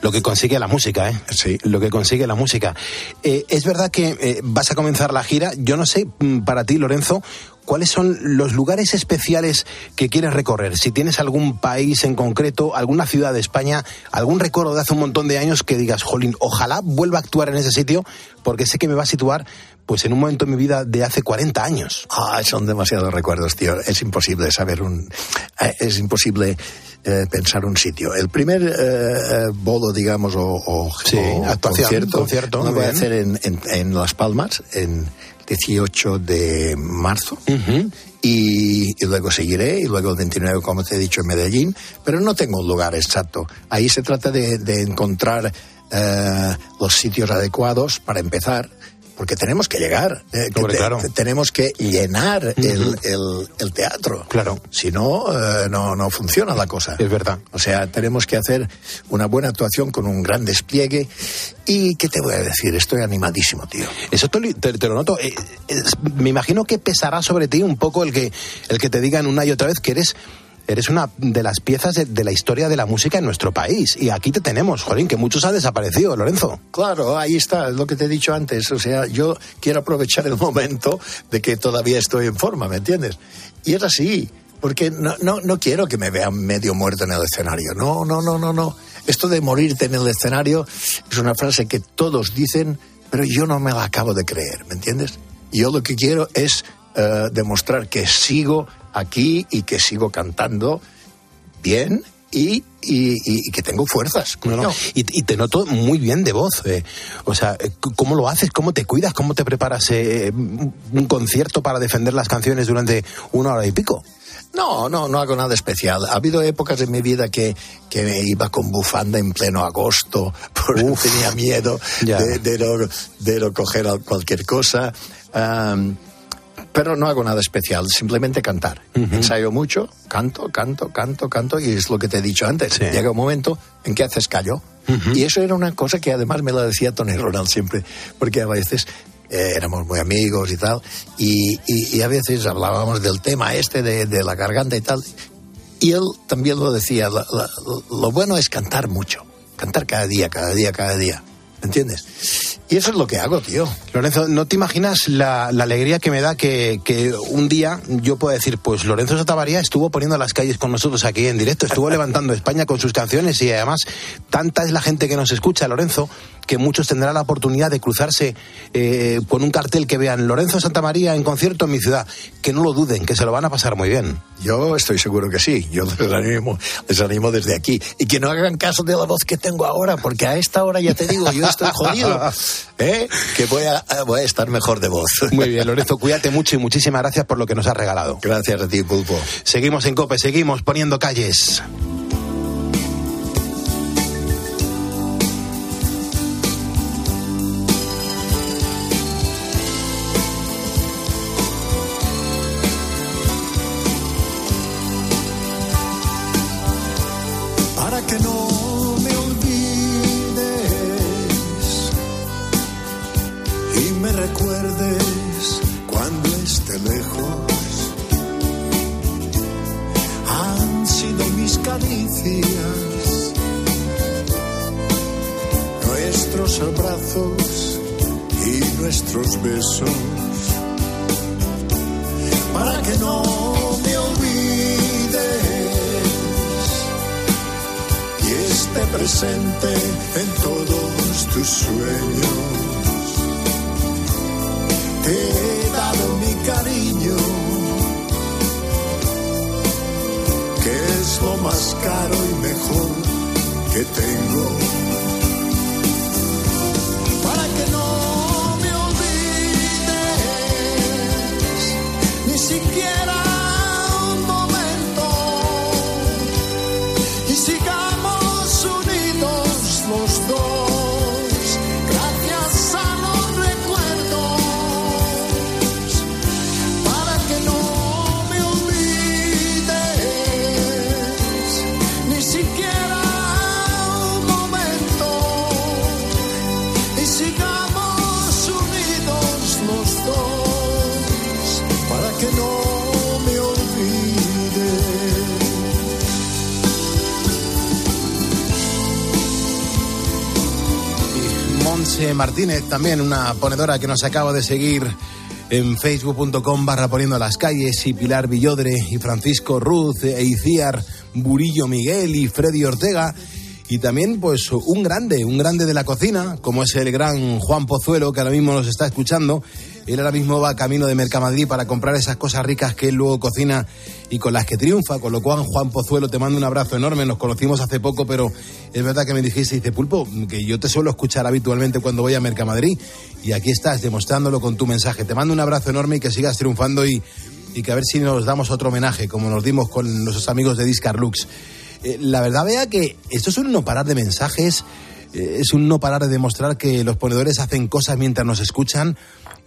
Speaker 1: Lo que consigue la música, ¿eh?
Speaker 20: Sí.
Speaker 1: Lo que consigue la música. Eh, es verdad que eh, vas a comenzar la gira. Yo no sé, mm, para ti, Lorenzo, ¿cuáles son los lugares especiales que quieres recorrer? Si tienes algún país en concreto, alguna ciudad de España, algún recuerdo de hace un montón de años que digas, jolín, ojalá vuelva a actuar en ese sitio, porque sé que me va a situar pues en un momento de mi vida de hace 40 años.
Speaker 20: Ah, son demasiados recuerdos, tío. Es imposible saber un. eh, Es imposible eh, pensar un sitio. El primer eh, eh, bolo, digamos, o, o-
Speaker 1: Sí,
Speaker 20: o
Speaker 1: actuación,
Speaker 20: concierto,
Speaker 1: concierto,
Speaker 20: lo voy a hacer en, en- en Las Palmas, en 18 de marzo. Y, y luego seguiré, y luego el 29, como te he dicho, en Medellín, pero no tengo un lugar exacto. Ahí se trata de, de encontrar eh, los sitios adecuados para empezar, porque tenemos que llegar, eh, que
Speaker 1: Hombre,
Speaker 20: te-
Speaker 1: claro.
Speaker 20: te- tenemos que llenar el, el- el teatro.
Speaker 1: Claro.
Speaker 20: Si no, eh, no, no funciona la cosa.
Speaker 1: Es verdad.
Speaker 20: O sea, tenemos que hacer una buena actuación con un gran despliegue. ¿Y qué te voy a decir? Estoy animadísimo, tío.
Speaker 1: Eso te, lo- te- te lo noto. Eh, es- me imagino que pesará sobre ti un poco el que, el que te digan una y otra vez que eres eres una de las piezas de, de la historia de la música en nuestro país. Y aquí te tenemos, Jolín, que muchos han desaparecido, Lorenzo.
Speaker 20: Claro, ahí está, es lo que te he dicho antes. O sea, yo quiero aprovechar el momento de que todavía estoy en forma, ¿me entiendes? Y es así, porque no, no, no quiero que me vean medio muerto en el escenario. No, no, no, no, no. Esto de morirte en el escenario es una frase que todos dicen, pero yo no me la acabo de creer, ¿me entiendes? Yo lo que quiero es eh, demostrar que sigo aquí y que sigo cantando bien y, y- y- que tengo fuerzas.
Speaker 1: No, no. Y, y te noto muy bien de voz. eh. O sea, eh, ¿cómo lo haces? ¿Cómo te cuidas? ¿Cómo te preparas eh, un un concierto para defender las canciones durante una hora y pico?
Speaker 20: No, no, no hago nada especial. Ha habido épocas en mi vida que, que me iba con bufanda en pleno agosto, porque tenía miedo de, de no, de no coger al- cualquier cosa. Am, pero no hago nada especial, simplemente cantar. Ensayo mucho, canto, canto, canto, canto, y es lo que te he dicho antes. Llega un momento en que haces callo. Y eso era una cosa que además me la decía Tony Ronald siempre, porque a veces eh, éramos muy amigos y tal, y, y- y a veces hablábamos del tema este de, de la garganta y tal. Y él también lo decía, la- la- lo bueno es cantar mucho, cantar cada día, cada día, cada día. ¿Entiendes? Y eso es lo que hago, tío.
Speaker 1: Lorenzo, ¿no te imaginas la, alegría que me da que, que un día yo pueda decir, pues Lorenzo Santamaría estuvo poniendo las calles con nosotros aquí en directo, estuvo levantando España con sus canciones y además tanta es la gente que nos escucha, Lorenzo, que muchos tendrán la oportunidad de cruzarse eh, con un cartel que vean Lorenzo Santamaría en concierto en mi ciudad, que no lo duden, que se lo van a pasar muy bien.
Speaker 20: Yo estoy seguro que sí. Yo les animo, les animo desde aquí. Y que no hagan caso de la voz que tengo ahora, porque a esta hora ya te digo, yo estoy jodido. ¿eh? Que voy a, voy a estar mejor de voz.
Speaker 1: Muy bien, Lorenzo, cuídate mucho y muchísimas gracias por lo que nos has regalado.
Speaker 20: Gracias a ti, Pulpo.
Speaker 1: Seguimos en COPE, seguimos poniendo calles.
Speaker 18: Tus sueños. Te he dado mi cariño, que es lo más caro y mejor que tengo.
Speaker 1: Martínez, también una ponedora que nos acaba de seguir en facebook.com barra poniendo las calles y Pilar Villodre y Francisco Ruz e Iciar Burillo Miguel y Freddy Ortega y también pues un grande, un grande de la cocina como es el gran Juan Pozuelo que ahora mismo nos está escuchando. Él ahora mismo va camino de Mercamadrid para comprar esas cosas ricas que él luego cocina y con las que triunfa, con lo cual Juan Pozuelo te mando un abrazo enorme, nos conocimos hace poco, pero es verdad que me dijiste, dice Pulpo, que yo te suelo escuchar habitualmente cuando voy a Mercamadrid y aquí estás demostrándolo con tu mensaje. Te mando un abrazo enorme y que sigas triunfando y, y que a ver si nos damos otro homenaje, como nos dimos con nuestros amigos de Discarlux. Eh, la verdad, vea que esto es un no parar de mensajes, eh, es un no parar de demostrar que los ponedores hacen cosas mientras nos escuchan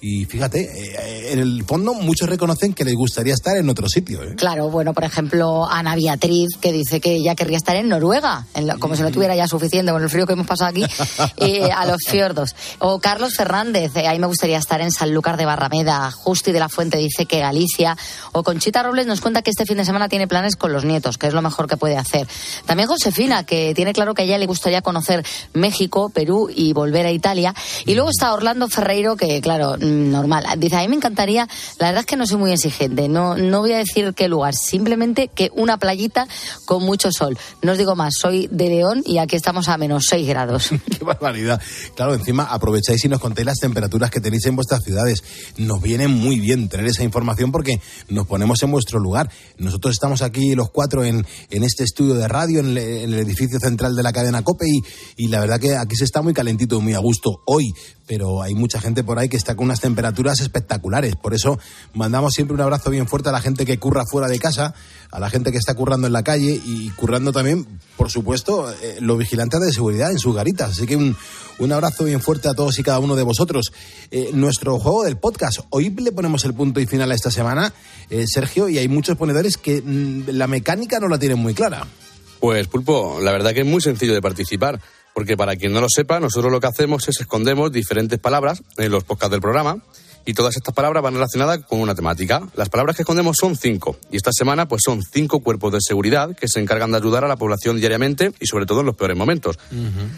Speaker 1: Y fíjate, eh, en el fondo muchos reconocen que les gustaría estar en otro sitio. ¿eh?
Speaker 11: Claro, bueno, por ejemplo, Ana Beatriz, que dice que ella querría estar en Noruega, en lo- como si no tuviera ya suficiente con el frío que hemos pasado aquí, eh, a los fiordos. O Carlos Fernández, eh, ahí me gustaría estar en Sanlúcar de Barrameda. Justi de la Fuente dice que Galicia. O Conchita Robles nos cuenta que este fin de semana tiene planes con los nietos, que es lo mejor que puede hacer. También Josefina, que tiene claro que a ella le gustaría conocer México, Perú y volver a Italia. Y luego está Orlando Ferreiro, que claro, mm, normal. Dice, a mí me encantaría, la verdad es que no soy muy exigente, no, no voy a decir qué lugar, simplemente que una playita con mucho sol. No os digo más, soy de León y aquí estamos a menos 6 grados.
Speaker 1: Qué barbaridad. Claro, encima aprovecháis y nos contéis las temperaturas que tenéis en vuestras ciudades. Nos viene muy bien tener esa información porque nos ponemos en vuestro lugar. Nosotros estamos aquí los cuatro en, en este estudio de radio, en en el edificio central de la cadena COPE y, y la verdad que aquí se está muy calentito, muy a gusto hoy, pero hay mucha gente por ahí que está con unas temperaturas espectaculares. Por eso mandamos siempre un abrazo bien fuerte a la gente que curra fuera de casa, a la gente que está currando en la calle y currando también, por supuesto, eh, los vigilantes de seguridad en sus garitas. Así que un, un abrazo bien fuerte a todos y cada uno de vosotros. Eh, nuestro juego del podcast, hoy le ponemos el punto y final a esta semana, eh, Sergio, y hay muchos ponedores que mm, la mecánica no la tienen muy clara.
Speaker 12: Pues Pulpo, la verdad que es muy sencillo de participar, porque para quien no lo sepa, nosotros lo que hacemos es escondemos diferentes palabras en los podcasts del programa y todas estas palabras van relacionadas con una temática. Las palabras que escondemos son cinco y esta semana pues son cinco cuerpos de seguridad que se encargan de ayudar a la población diariamente y sobre todo en los peores momentos.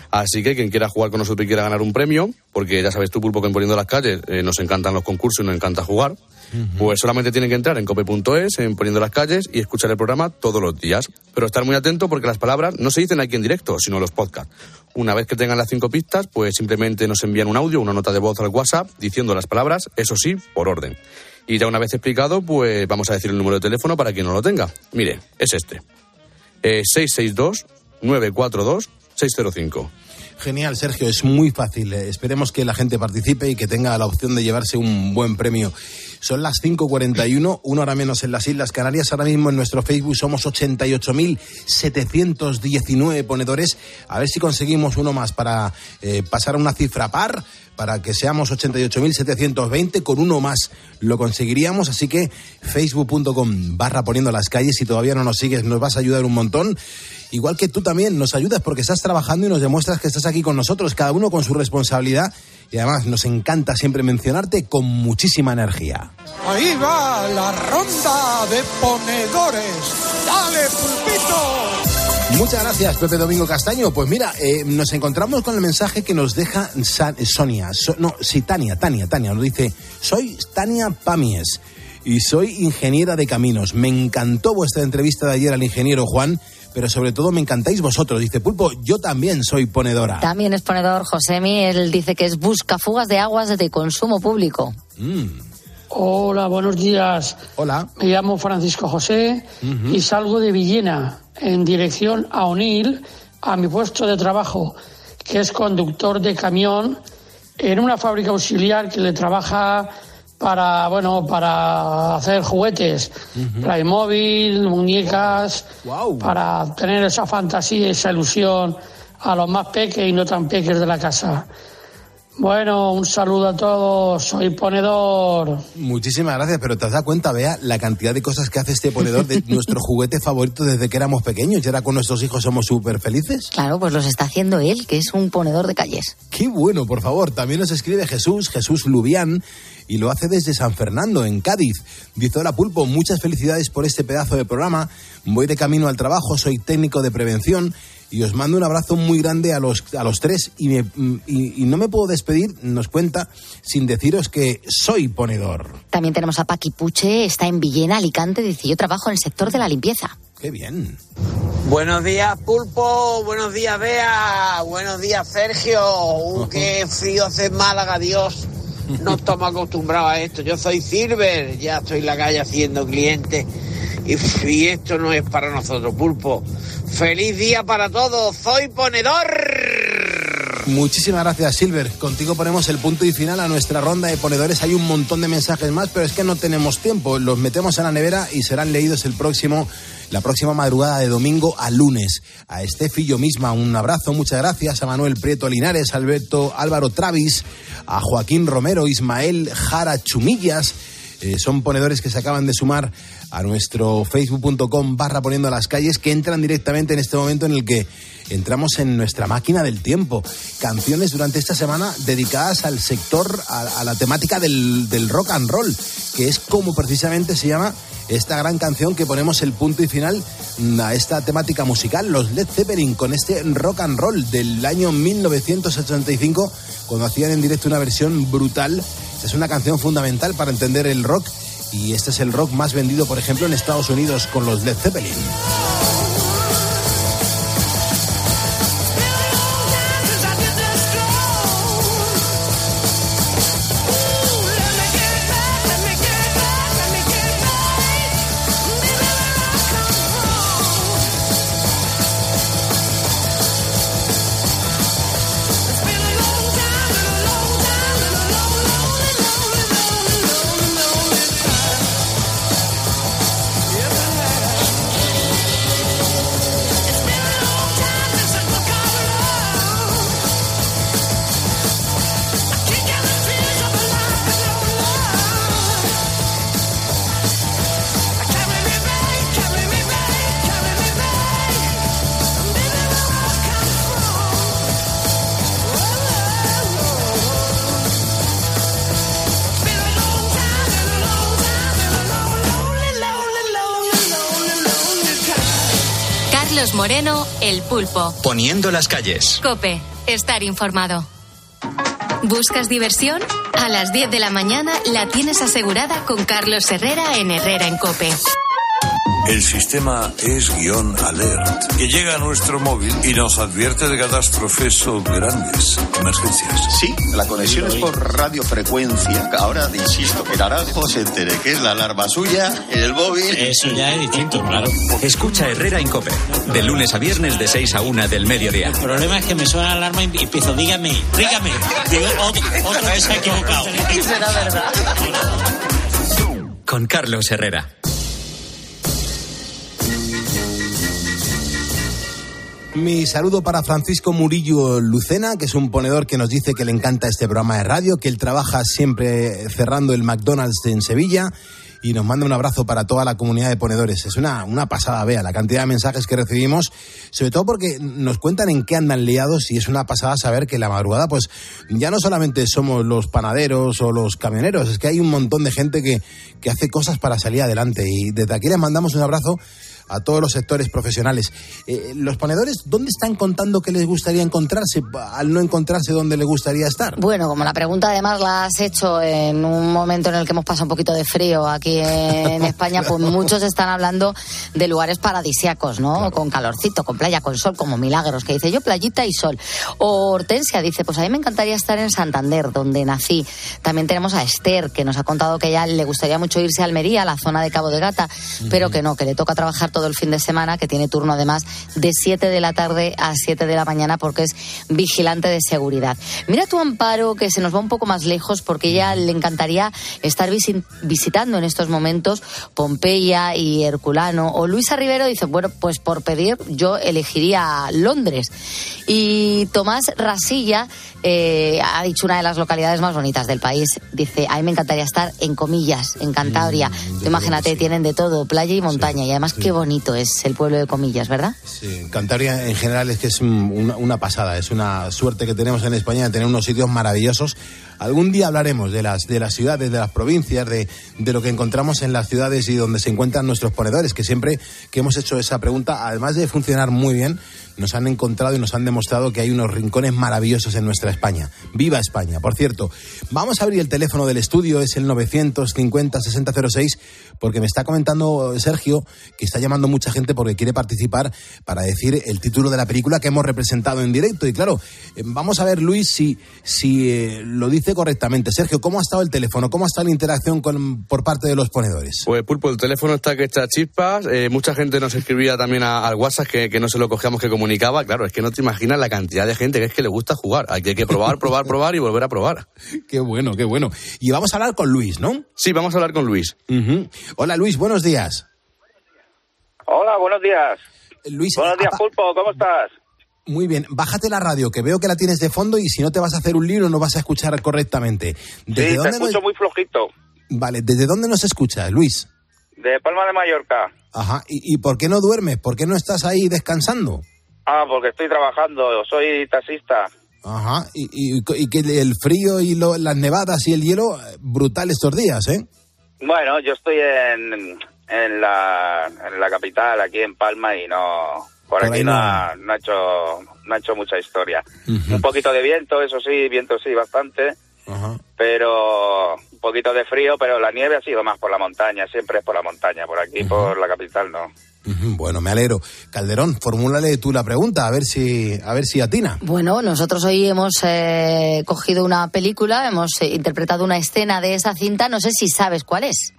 Speaker 12: Así que quien quiera jugar con nosotros y quiera ganar un premio, porque ya sabes tú, Pulpo, que en Poniendo las Calles eh, nos encantan los concursos y nos encanta jugar, pues solamente tienen que entrar en cope.es, en Poniendo las Calles y escuchar el programa todos los días. Pero estar muy atento porque las palabras no se dicen aquí en directo, sino en los podcasts. Una vez que tengan las cinco pistas, pues simplemente nos envían un audio, una nota de voz al WhatsApp diciendo las palabras, eso sí, por orden. Y ya una vez explicado, pues vamos a decir el número de teléfono para quien no lo tenga. Mire, es este. Eh, 662-942-605.
Speaker 1: Genial, Sergio, es muy fácil. Eh, Esperemos que la gente participe y que tenga la opción de llevarse un buen premio. Son las 5.41, una hora menos en las Islas Canarias. Ahora mismo en nuestro Facebook somos 88.719 ponedores. A ver si conseguimos uno más para eh, pasar a una cifra par, para que seamos 88.720. Con uno más lo conseguiríamos. Así que facebook.com barra poniendo las calles. Si todavía no nos sigues, nos vas a ayudar un montón. Igual que tú también nos ayudas porque estás trabajando y nos demuestras que estás aquí con nosotros, cada uno con su responsabilidad. Y además nos encanta siempre mencionarte con muchísima energía.
Speaker 18: Ahí va la ronda de ponedores. ¡Dale, pulpito!
Speaker 1: Muchas gracias, Pepe Domingo Castaño. Pues mira, eh, nos encontramos con el mensaje que nos deja Sonia. So- no, sí, Tania, Tania, Tania. Nos dice, soy Tania Pamies y soy ingeniera de caminos. Me encantó vuestra entrevista de ayer al ingeniero Juan, pero sobre todo me encantáis vosotros. Dice, Pulpo, yo también soy ponedora.
Speaker 11: También es ponedor Josemi, él dice que es buscafugas de aguas de consumo público.
Speaker 21: Hola, buenos días.
Speaker 1: Hola.
Speaker 21: Me llamo Francisco José y salgo de Villena en dirección a Onil, a mi puesto de trabajo, que es conductor de camión en una fábrica auxiliar que le trabaja para, bueno, para hacer juguetes, Playmobil, muñecas, para tener esa fantasía, esa ilusión a los más peques y no tan peques de la casa. Bueno, un saludo a todos, soy ponedor.
Speaker 1: Muchísimas gracias, pero te has dado cuenta, vea, la cantidad de cosas que hace este ponedor de nuestro juguete favorito desde que éramos pequeños y ahora con nuestros hijos somos súper felices.
Speaker 11: Claro, pues los está haciendo él, que es un ponedor de calles.
Speaker 1: Qué bueno, por favor. También nos escribe Jesús, Jesús Lubián, y lo hace desde San Fernando, en Cádiz. Dice, hola Pulpo, muchas felicidades por este pedazo de programa. Voy de camino al trabajo, soy técnico de prevención y os mando un abrazo muy grande a los, a los tres. Y, me- y- y no me puedo despedir, nos cuenta, sin deciros que soy ponedor.
Speaker 11: También tenemos a Paqui Puche, está en Villena, Alicante, dice yo trabajo en el sector de la limpieza.
Speaker 1: Qué bien.
Speaker 22: Buenos días, Pulpo. Buenos días, Bea. Buenos días, Sergio. Uh, qué frío hace Málaga, Dios. No estamos acostumbrados a esto. Yo soy Silver. Ya estoy en la calle haciendo clientes. Y, y esto no es para nosotros, Pulpo. ¡Feliz día para todos! ¡Soy ponedor!
Speaker 1: Muchísimas gracias, Silver. Contigo ponemos el punto y final a nuestra ronda de ponedores. Hay un montón de mensajes más, pero es que no tenemos tiempo. Los metemos en la nevera y serán leídos el próximo, la próxima madrugada de domingo a lunes. A Estefi yo misma un abrazo, muchas gracias. A Manuel Prieto Linares, Alberto Álvaro Travis, a Joaquín Romero, Ismael Jara Chumillas. Eh, son ponedores que se acaban de sumar a nuestro facebook.com barra poniendo las calles que entran directamente en este momento en el que entramos en nuestra máquina del tiempo. Canciones durante esta semana dedicadas al sector, a, la temática del, del rock and roll, que es como precisamente se llama esta gran canción que ponemos el punto y final a esta temática musical, los Led Zeppelin, con este rock and roll del año 1985, cuando hacían en directo una versión brutal. Esta es una canción fundamental para entender el rock y este es el rock más vendido, por ejemplo, en Estados Unidos con los Led Zeppelin.
Speaker 3: Moreno, El Pulpo.
Speaker 2: Poniendo las calles.
Speaker 3: Cope, estar informado. ¿Buscas diversión? A las 10 de la mañana la tienes asegurada con Carlos Herrera en Herrera en Cope.
Speaker 23: El sistema es guion alert, que llega a nuestro móvil y nos advierte de catástrofes o grandes emergencias.
Speaker 24: Sí, la conexión es por radiofrecuencia. Ahora, insisto, que Naranjo se entere que es la alarma suya en el móvil.
Speaker 2: Eso ya es distinto, claro. Escucha Herrera en Cope, de lunes a viernes de 6 a 1 del mediodía.
Speaker 25: El problema es que me suena la alarma y empiezo, dígame, dígame. Digo, otro, otro que se ha equivocado.
Speaker 11: Será verdad.
Speaker 2: Con Carlos Herrera.
Speaker 1: Mi saludo para Francisco Murillo Lucena, que es un ponedor que nos dice que le encanta este programa de radio, que él trabaja siempre cerrando el McDonald's en Sevilla y nos manda un abrazo para toda la comunidad de ponedores. Es una, una pasada, vea, la cantidad de mensajes que recibimos, sobre todo porque nos cuentan en qué andan liados y es una pasada saber que la madrugada, pues ya no solamente somos los panaderos o los camioneros, es que hay un montón de gente que, que hace cosas para salir adelante y desde aquí les mandamos un abrazo a todos los sectores profesionales. Eh, los ponedores, ¿dónde están contando que les gustaría encontrarse al no encontrarse dónde les gustaría estar?
Speaker 11: Bueno, como la pregunta además la has hecho en un momento en el que hemos pasado un poquito de frío aquí en España, pues muchos están hablando de lugares paradisiacos, ¿no? Con calorcito, con playa, con sol, como milagros, que dice yo playita y sol. O Hortensia dice, pues a mí me encantaría estar en Santander, donde nací. También tenemos a Esther, que nos ha contado que ella le gustaría mucho irse a Almería, a la zona de Cabo de Gata, pero que no, que le toca trabajar todo el fin de semana, que tiene turno además de 7 de la tarde a 7 de la mañana porque es vigilante de seguridad. Mira tu amparo que se nos va un poco más lejos porque ella le encantaría estar visi- visitando en estos momentos Pompeya y Herculano. O Luisa Rivero dice, bueno, pues por pedir yo elegiría Londres. Y Tomás Rasilla eh, ha dicho una de las localidades más bonitas del país. Dice, a mí me encantaría estar en comillas, en Cantabria. Tú imagínate, tienen de todo, playa y montaña. y además qué bonito es el pueblo de comillas, ¿verdad?
Speaker 1: Sí, Cantabria en general es que es un- una, una pasada, es una suerte que tenemos en España de tener unos sitios maravillosos. Algún día hablaremos de las, de las ciudades, de las provincias, de, de lo que encontramos en las ciudades y donde se encuentran nuestros ponedores, que siempre que hemos hecho esa pregunta, además de funcionar muy bien, nos han encontrado y nos han demostrado que hay unos rincones maravillosos en nuestra España. ¡Viva España! Por cierto, vamos a abrir el teléfono del estudio, es el 950-6006, porque me está comentando Sergio que está llamando mucha gente porque quiere participar para decir el título de la película que hemos representado en directo. Y claro, eh, vamos a ver, Luis, si, si eh, lo dice correctamente. Sergio, ¿cómo ha estado el teléfono? ¿Cómo ha estado la interacción con, por parte de los ponedores?
Speaker 12: Pues Pulpo, el teléfono está que está chispas. eh, mucha gente nos escribía también al WhatsApp que, que no se lo cogíamos que comunicar comunicaba, claro, es que no te imaginas la cantidad de gente que es que le gusta jugar. Aquí hay que probar, probar, probar y volver a probar.
Speaker 1: Qué bueno, qué bueno. Y vamos a hablar con Luis, ¿no?
Speaker 12: Sí, vamos a hablar con Luis.
Speaker 1: Ujú. Hola Luis, buenos días.
Speaker 26: Hola, buenos días.
Speaker 1: Luis,
Speaker 26: buenos días, Pulpo, ¿cómo estás?
Speaker 1: Muy bien, bájate la radio, que veo que la tienes de fondo y si no te vas a hacer un libro no vas a escuchar correctamente. ¿Desde
Speaker 26: Sí, te
Speaker 1: dónde
Speaker 26: escucho
Speaker 1: nos...
Speaker 26: muy flojito.
Speaker 1: Vale, ¿desde dónde nos escuchas, Luis?
Speaker 26: De Palma de Mallorca.
Speaker 1: Ajá, ¿Y, y por qué no duermes? ¿Por qué no estás ahí descansando?
Speaker 26: Ah, porque estoy trabajando, soy taxista.
Speaker 1: Ajá, y, y- y que el frío y lo- las nevadas y el hielo, brutal estos días, ¿eh?
Speaker 26: Bueno, yo estoy en, en, la, en la capital, aquí en Palma, y no... Por,
Speaker 1: Por
Speaker 26: aquí no,
Speaker 1: no.
Speaker 26: ha, no ha hecho, no ha hecho mucha historia. Un poquito de viento, eso sí, viento sí, bastante. Pero un poquito de frío, pero la nieve ha sido más por la montaña, siempre es por la montaña, por aquí, por la capital no.
Speaker 1: Bueno, me alegro. Calderón, formúlale tú la pregunta, a ver si, a ver si atina.
Speaker 11: Bueno, nosotros hoy hemos eh, cogido una película, hemos eh, interpretado una escena de esa cinta, no sé si sabes cuál es.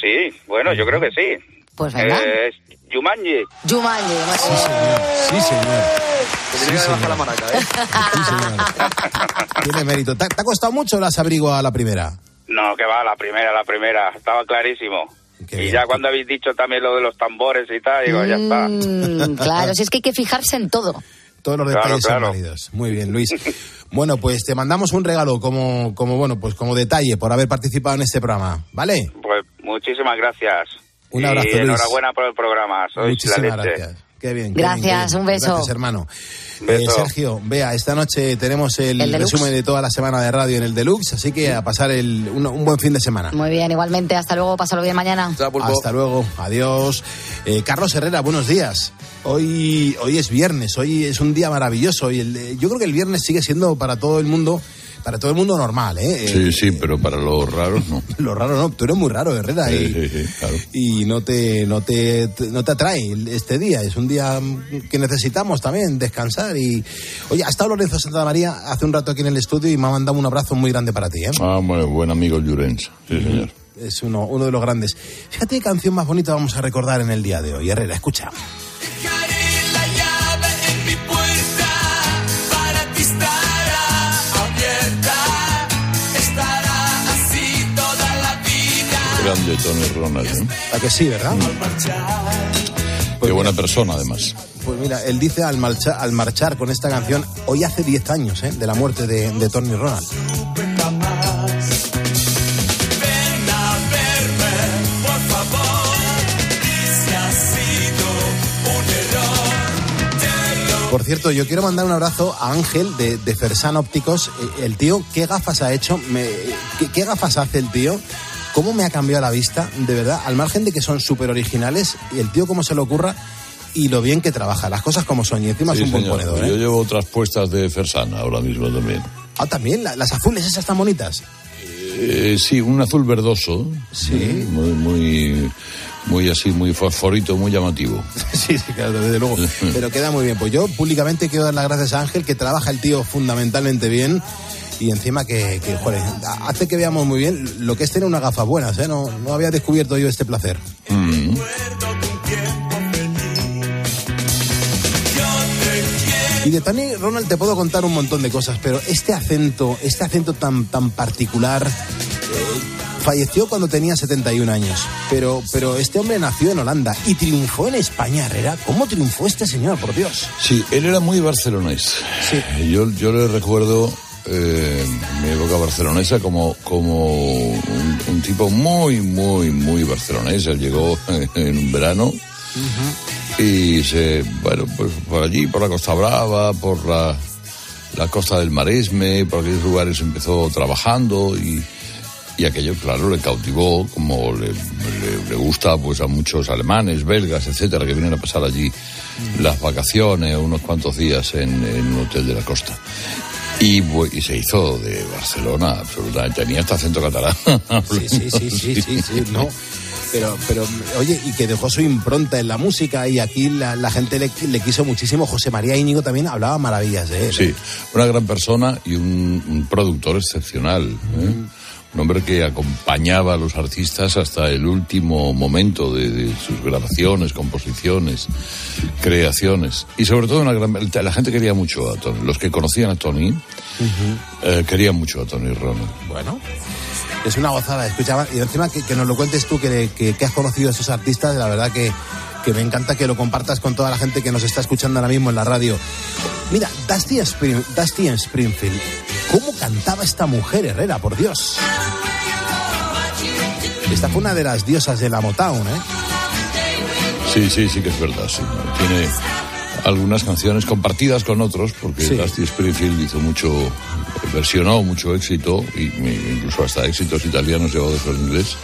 Speaker 26: Sí, bueno, yo creo que sí.
Speaker 11: Pues venga.
Speaker 26: Eh, es Jumanji.
Speaker 11: Jumanji.
Speaker 1: Sí, señor.
Speaker 12: Bajar la maraca, ¿eh?
Speaker 1: Tiene mérito. ¿Te, te ha costado mucho las abrigo a la primera?
Speaker 26: No, que va, la primera, la primera, estaba clarísimo. Y ya cuando habéis dicho también lo de los tambores y tal, digo, ya está.
Speaker 11: Mm, claro, si es que hay que fijarse en todo.
Speaker 1: Todos los
Speaker 26: Claro,
Speaker 1: detalles
Speaker 26: claro.
Speaker 1: son válidos. Muy bien, Luis. Bueno, pues te mandamos un regalo como, como, bueno, pues como detalle por haber participado en este programa, ¿vale?
Speaker 26: Pues muchísimas gracias.
Speaker 1: Un abrazo,
Speaker 26: y
Speaker 1: Luis.
Speaker 26: enhorabuena por el programa, sois
Speaker 1: Muchísimas
Speaker 26: la leche.
Speaker 1: gracias. Qué bien.
Speaker 11: Gracias,
Speaker 1: bien, qué bien.
Speaker 11: un beso.
Speaker 1: Gracias, hermano.
Speaker 26: Beso.
Speaker 1: Eh, Sergio, vea, esta noche tenemos el, resumen de toda la semana de radio en el Deluxe, así que a pasar el, un, un buen fin de semana.
Speaker 11: Muy bien, igualmente. Hasta luego, pásalo bien mañana.
Speaker 1: Hasta luego, adiós. Eh, Carlos Herrera, buenos días. Hoy, hoy es viernes, hoy es un día maravilloso. Y el- eh, yo creo que el viernes sigue siendo para todo el mundo, para todo el mundo normal, ¿eh?
Speaker 23: Sí, sí, pero para los raros no.
Speaker 1: Lo raro no, tú eres muy raro, Herrera,
Speaker 23: Sí,
Speaker 1: y,
Speaker 23: sí, sí, claro.
Speaker 1: y no te, no te, no te atrae este día. Es un día que necesitamos también descansar. Y oye, ha estado Lorenzo Santa María hace un rato aquí en el estudio y me ha mandado un abrazo muy grande para ti, ¿eh?
Speaker 23: Ah, bueno, buen amigo el Llorens. Sí, señor.
Speaker 1: Es uno, uno de los grandes. Fíjate qué canción más bonita vamos a recordar en el día de hoy. Herrera, escucha.
Speaker 23: Grande Tony Ronald. ¿eh?
Speaker 1: La que sí, ¿verdad?
Speaker 23: Qué buena persona, además.
Speaker 1: Pues mira, él dice al marchar, al marchar con esta canción, hoy hace 10 años ¿eh? de la muerte de, de Tony Ronald.
Speaker 17: A por
Speaker 1: cierto, yo quiero mandar un abrazo a Ángel de, de Fersan Ópticos. Eh, El tío, ¿qué gafas ha hecho? Me- ¿qué, qué gafas hace el tío? ¿Cómo me ha cambiado la vista? De verdad, al margen de que son súper originales, y el tío cómo se le ocurra y lo bien que trabaja, las cosas como son. Y encima
Speaker 23: Sí,
Speaker 1: es un buen ponedor,
Speaker 23: Yo
Speaker 1: ¿eh?
Speaker 23: llevo otras puestas de Fersana ahora mismo también.
Speaker 1: Ah, también, la- las azules esas tan bonitas.
Speaker 23: Eh, sí, un azul verdoso. Sí. Muy, muy, muy así, muy fosforito, muy llamativo.
Speaker 1: Sí, sí, claro, desde luego. Pero queda muy bien. Pues yo públicamente quiero dar las gracias a Ángel, que trabaja el tío fundamentalmente bien. Y encima que, que, joder, hace que veamos muy bien lo que es tener unas gafas buenas, ¿eh? No, no había descubierto yo este placer.
Speaker 23: Mm.
Speaker 1: Y de Tony Ronald te puedo contar un montón de cosas, pero este acento, este acento tan, tan particular, eh, falleció cuando tenía 71 años. Pero, pero este hombre nació en Holanda y triunfó en España, Herrera. ¿Cómo triunfó este señor, por Dios?
Speaker 23: Sí, él era muy barcelonés. Yo, yo le recuerdo eh, mi época barcelonesa como, como un, tipo muy, muy, muy barcelonés. Él llegó en un verano y se, bueno, pues por allí, por la Costa Brava, por la, la costa del Maresme, por aquellos lugares empezó trabajando y, aquello, claro, le cautivó, como le, gusta pues a muchos alemanes, belgas, etcétera, que vienen a pasar allí las vacaciones, unos cuantos días en un hotel de la costa. Y, se hizo de Barcelona, absolutamente. Tenía hasta acento catalán.
Speaker 1: Sí, sí, sí, sí, sí, sí, no. Pero, pero, oye, y que dejó su impronta en la música y aquí la, la gente le, le quiso muchísimo. José María Íñigo también hablaba maravillas de él.
Speaker 23: Sí, una gran persona y un, un productor excepcional. ¿eh? Un hombre que acompañaba a los artistas hasta el último momento de, de sus grabaciones, composiciones, creaciones. Y sobre todo una gran, la gente quería mucho a Tony. Los que conocían a Tony eh, querían mucho a Tony Rono.
Speaker 1: Bueno. Es una gozada, escuchaba, y encima que, que nos lo cuentes tú, que, que, que has conocido a estos artistas, la verdad que, que me encanta que lo compartas con toda la gente que nos está escuchando ahora mismo en la radio. Mira, Dusty, Spring, Dusty Springfield, ¿cómo cantaba esta mujer, Herrera, por Dios? Esta fue una de las diosas de la Motown, ¿eh?
Speaker 23: Sí, sí, sí que es verdad, sí. Tiene algunas canciones compartidas con otros, porque
Speaker 1: Sí.
Speaker 23: Dusty Springfield hizo mucho, versionó mucho éxito, y incluso hasta éxitos italianos llevados al inglés,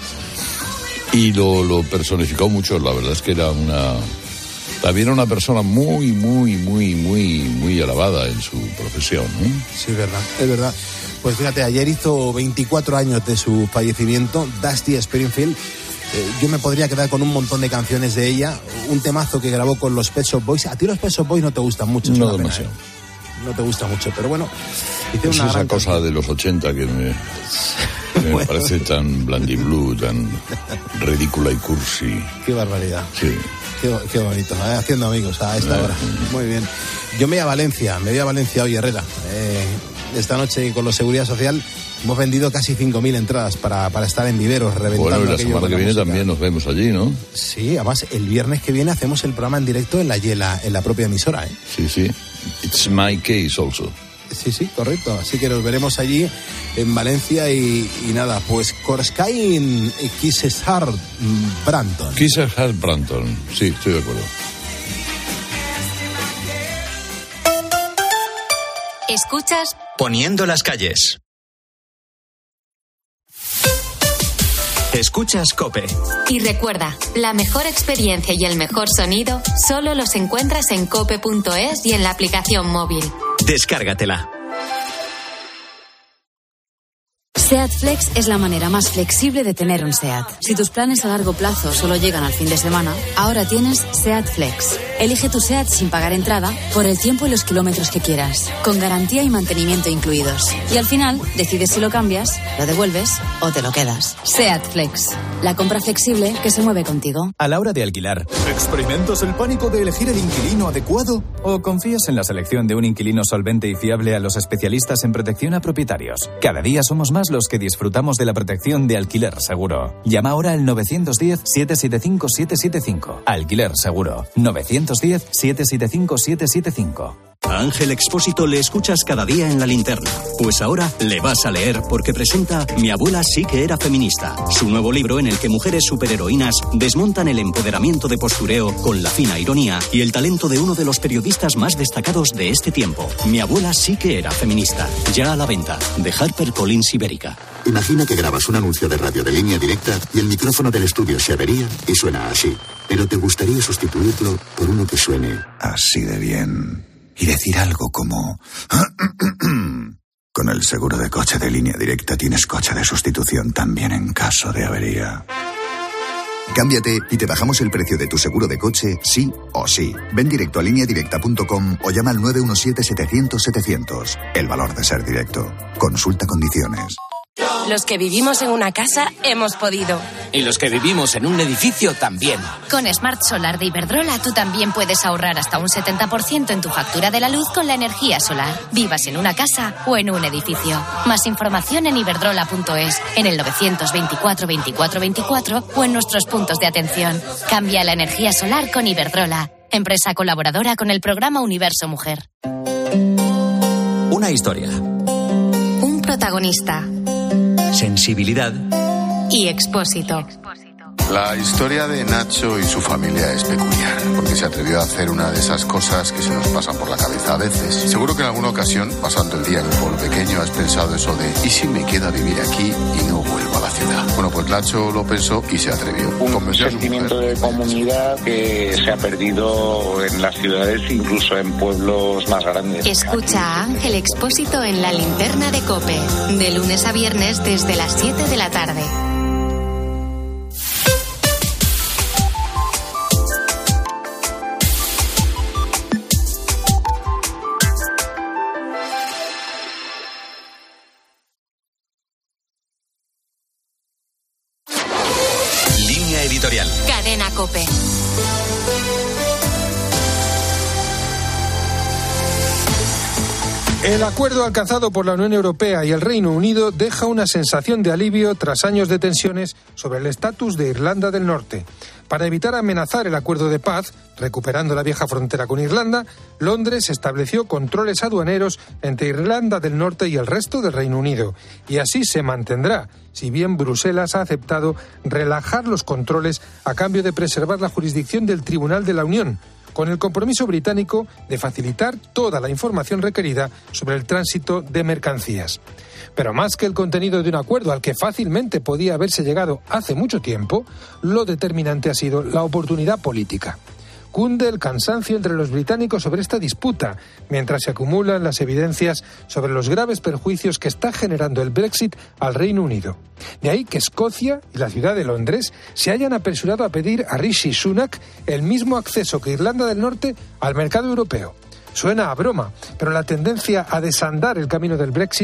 Speaker 23: y lo, lo personificó mucho, la verdad es que era una... También era una persona muy, muy, muy, muy, muy alabada en su profesión. ¿eh?
Speaker 1: Sí, es verdad, es verdad. Pues fíjate, ayer hizo 24 años de su fallecimiento, Dusty Springfield. Eh, yo me podría quedar con un montón de canciones de ella, un temazo que grabó con los Pet Shop Boys. A ti los Pet Shop Boys no te gustan mucho,
Speaker 23: No
Speaker 1: pena,
Speaker 23: demasiado.
Speaker 1: ¿eh? No te gusta mucho, pero bueno, hice
Speaker 23: Es
Speaker 1: una
Speaker 23: esa cosa de los 80 que me, me
Speaker 1: Bueno.
Speaker 23: parece tan blandiblue, tan ridícula y cursi.
Speaker 1: Qué barbaridad.
Speaker 23: Sí.
Speaker 1: Qué, qué bonito, ¿eh? haciendo amigos a esta
Speaker 23: Ah,
Speaker 1: hora. Muy bien. Yo me voy a Valencia, me voy a Valencia hoy, Herrera. Eh, esta noche con la Seguridad Social hemos vendido casi 5.000 entradas para, para estar en Viveros, reventando
Speaker 23: Bueno, y la semana que viene
Speaker 1: música.
Speaker 23: también nos vemos allí, ¿no?
Speaker 1: Sí, además el viernes que viene hacemos el programa en directo en la, en la, en la propia emisora. ¿eh?
Speaker 23: Sí, sí. It's my case also.
Speaker 1: Sí, sí, correcto. Así que nos veremos allí en Valencia y, y nada, pues Korskain Kisses Hard Branton.
Speaker 23: Kisser Hart Branton. Sí, estoy de acuerdo.
Speaker 3: Escuchas
Speaker 2: Poniendo las calles. Escuchas Cope.
Speaker 3: y recuerda, la mejor experiencia y el mejor sonido solo los encuentras en cope.es y en la aplicación móvil.
Speaker 2: Descárgatela.
Speaker 27: SEAT Flex es la manera más flexible de tener un SEAT. Si tus planes a largo plazo solo llegan al fin de semana, ahora tienes SEAT Flex. Elige tu SEAT sin pagar entrada por el tiempo y los kilómetros que quieras, con garantía y mantenimiento incluidos. Y al final, decides si lo cambias, lo devuelves o te lo quedas. SEAT Flex. La compra flexible que se mueve contigo.
Speaker 28: A la hora de alquilar, ¿experimentas el pánico de elegir el inquilino adecuado? ¿O confías en la selección de un inquilino solvente y fiable a los especialistas en protección a propietarios? Cada día somos más los que disfrutamos de la protección de alquiler seguro. Llama ahora al 910-775-775. Alquiler seguro. 910-775-775.
Speaker 29: A Ángel Expósito le escuchas cada día en la linterna. Pues ahora le vas a leer porque presenta Mi abuela sí que era feminista, su nuevo libro en el que mujeres superheroínas desmontan el empoderamiento de postureo con la fina ironía y el talento de uno de los periodistas más destacados de este tiempo. Mi abuela sí que era feminista. Ya a la venta, de HarperCollins Ibérica.
Speaker 30: Imagina que grabas un anuncio de radio de línea directa y el micrófono del estudio se avería y suena así. Pero te gustaría sustituirlo por uno que suene
Speaker 31: Así de bien. Y decir algo como... Con el seguro de coche de línea directa tienes coche de sustitución también en caso de avería.
Speaker 30: Cámbiate y te bajamos el precio de tu seguro de coche, sí o sí. Ven directo a lineadirecta.com o llama al 917-700-700. El valor de ser directo. Consulta condiciones.
Speaker 32: Los que vivimos en una casa hemos podido.
Speaker 33: Y los que vivimos en un edificio también.
Speaker 34: Con Smart Solar de Iberdrola tú también puedes ahorrar hasta un 70% en tu factura de la luz con la energía solar. Vivas en una casa o en un edificio. Más información en iberdrola.es, en el 924 24 24 o en nuestros puntos de atención. Cambia la energía solar con Iberdrola, empresa colaboradora con el programa Universo Mujer.
Speaker 2: Una historia.
Speaker 3: Un protagonista
Speaker 2: Sensibilidad.
Speaker 3: y expósito.
Speaker 35: La historia de Nacho y su familia es peculiar, porque se atrevió a hacer una de esas cosas que se nos pasan por la cabeza a veces. Seguro que en alguna ocasión, pasando el día en un pueblo pequeño, has pensado eso de ¿y si me queda a vivir aquí y no vuelvo a la ciudad? Bueno, pues Nacho lo pensó y se atrevió.
Speaker 36: un sentimiento de comunidad que se ha perdido en las ciudades, incluso en pueblos más grandes.
Speaker 3: Escucha a Ángel Expósito en la linterna de Cope, de lunes a viernes desde las 7 de la tarde.
Speaker 37: El acuerdo alcanzado por la Unión Europea y el Reino Unido deja una sensación de alivio tras años de tensiones sobre el estatus de Irlanda del Norte. Para evitar amenazar el acuerdo de paz, recuperando la vieja frontera con Irlanda, Londres estableció controles aduaneros entre Irlanda del Norte y el resto del Reino Unido. Y así se mantendrá, si bien Bruselas ha aceptado relajar los controles a cambio de preservar la jurisdicción del Tribunal de la Unión con el compromiso británico de facilitar toda la información requerida sobre el tránsito de mercancías. Pero más que el contenido de un acuerdo al que fácilmente podía haberse llegado hace mucho tiempo, lo determinante ha sido la oportunidad política cunde el cansancio entre los británicos sobre esta disputa, mientras se acumulan las evidencias sobre los graves perjuicios que está generando el Brexit al Reino Unido. De ahí que Escocia y la ciudad de Londres se hayan apresurado a pedir a Rishi Sunak el mismo acceso que Irlanda del Norte al mercado europeo. Suena a broma, pero la tendencia a desandar el camino del Brexit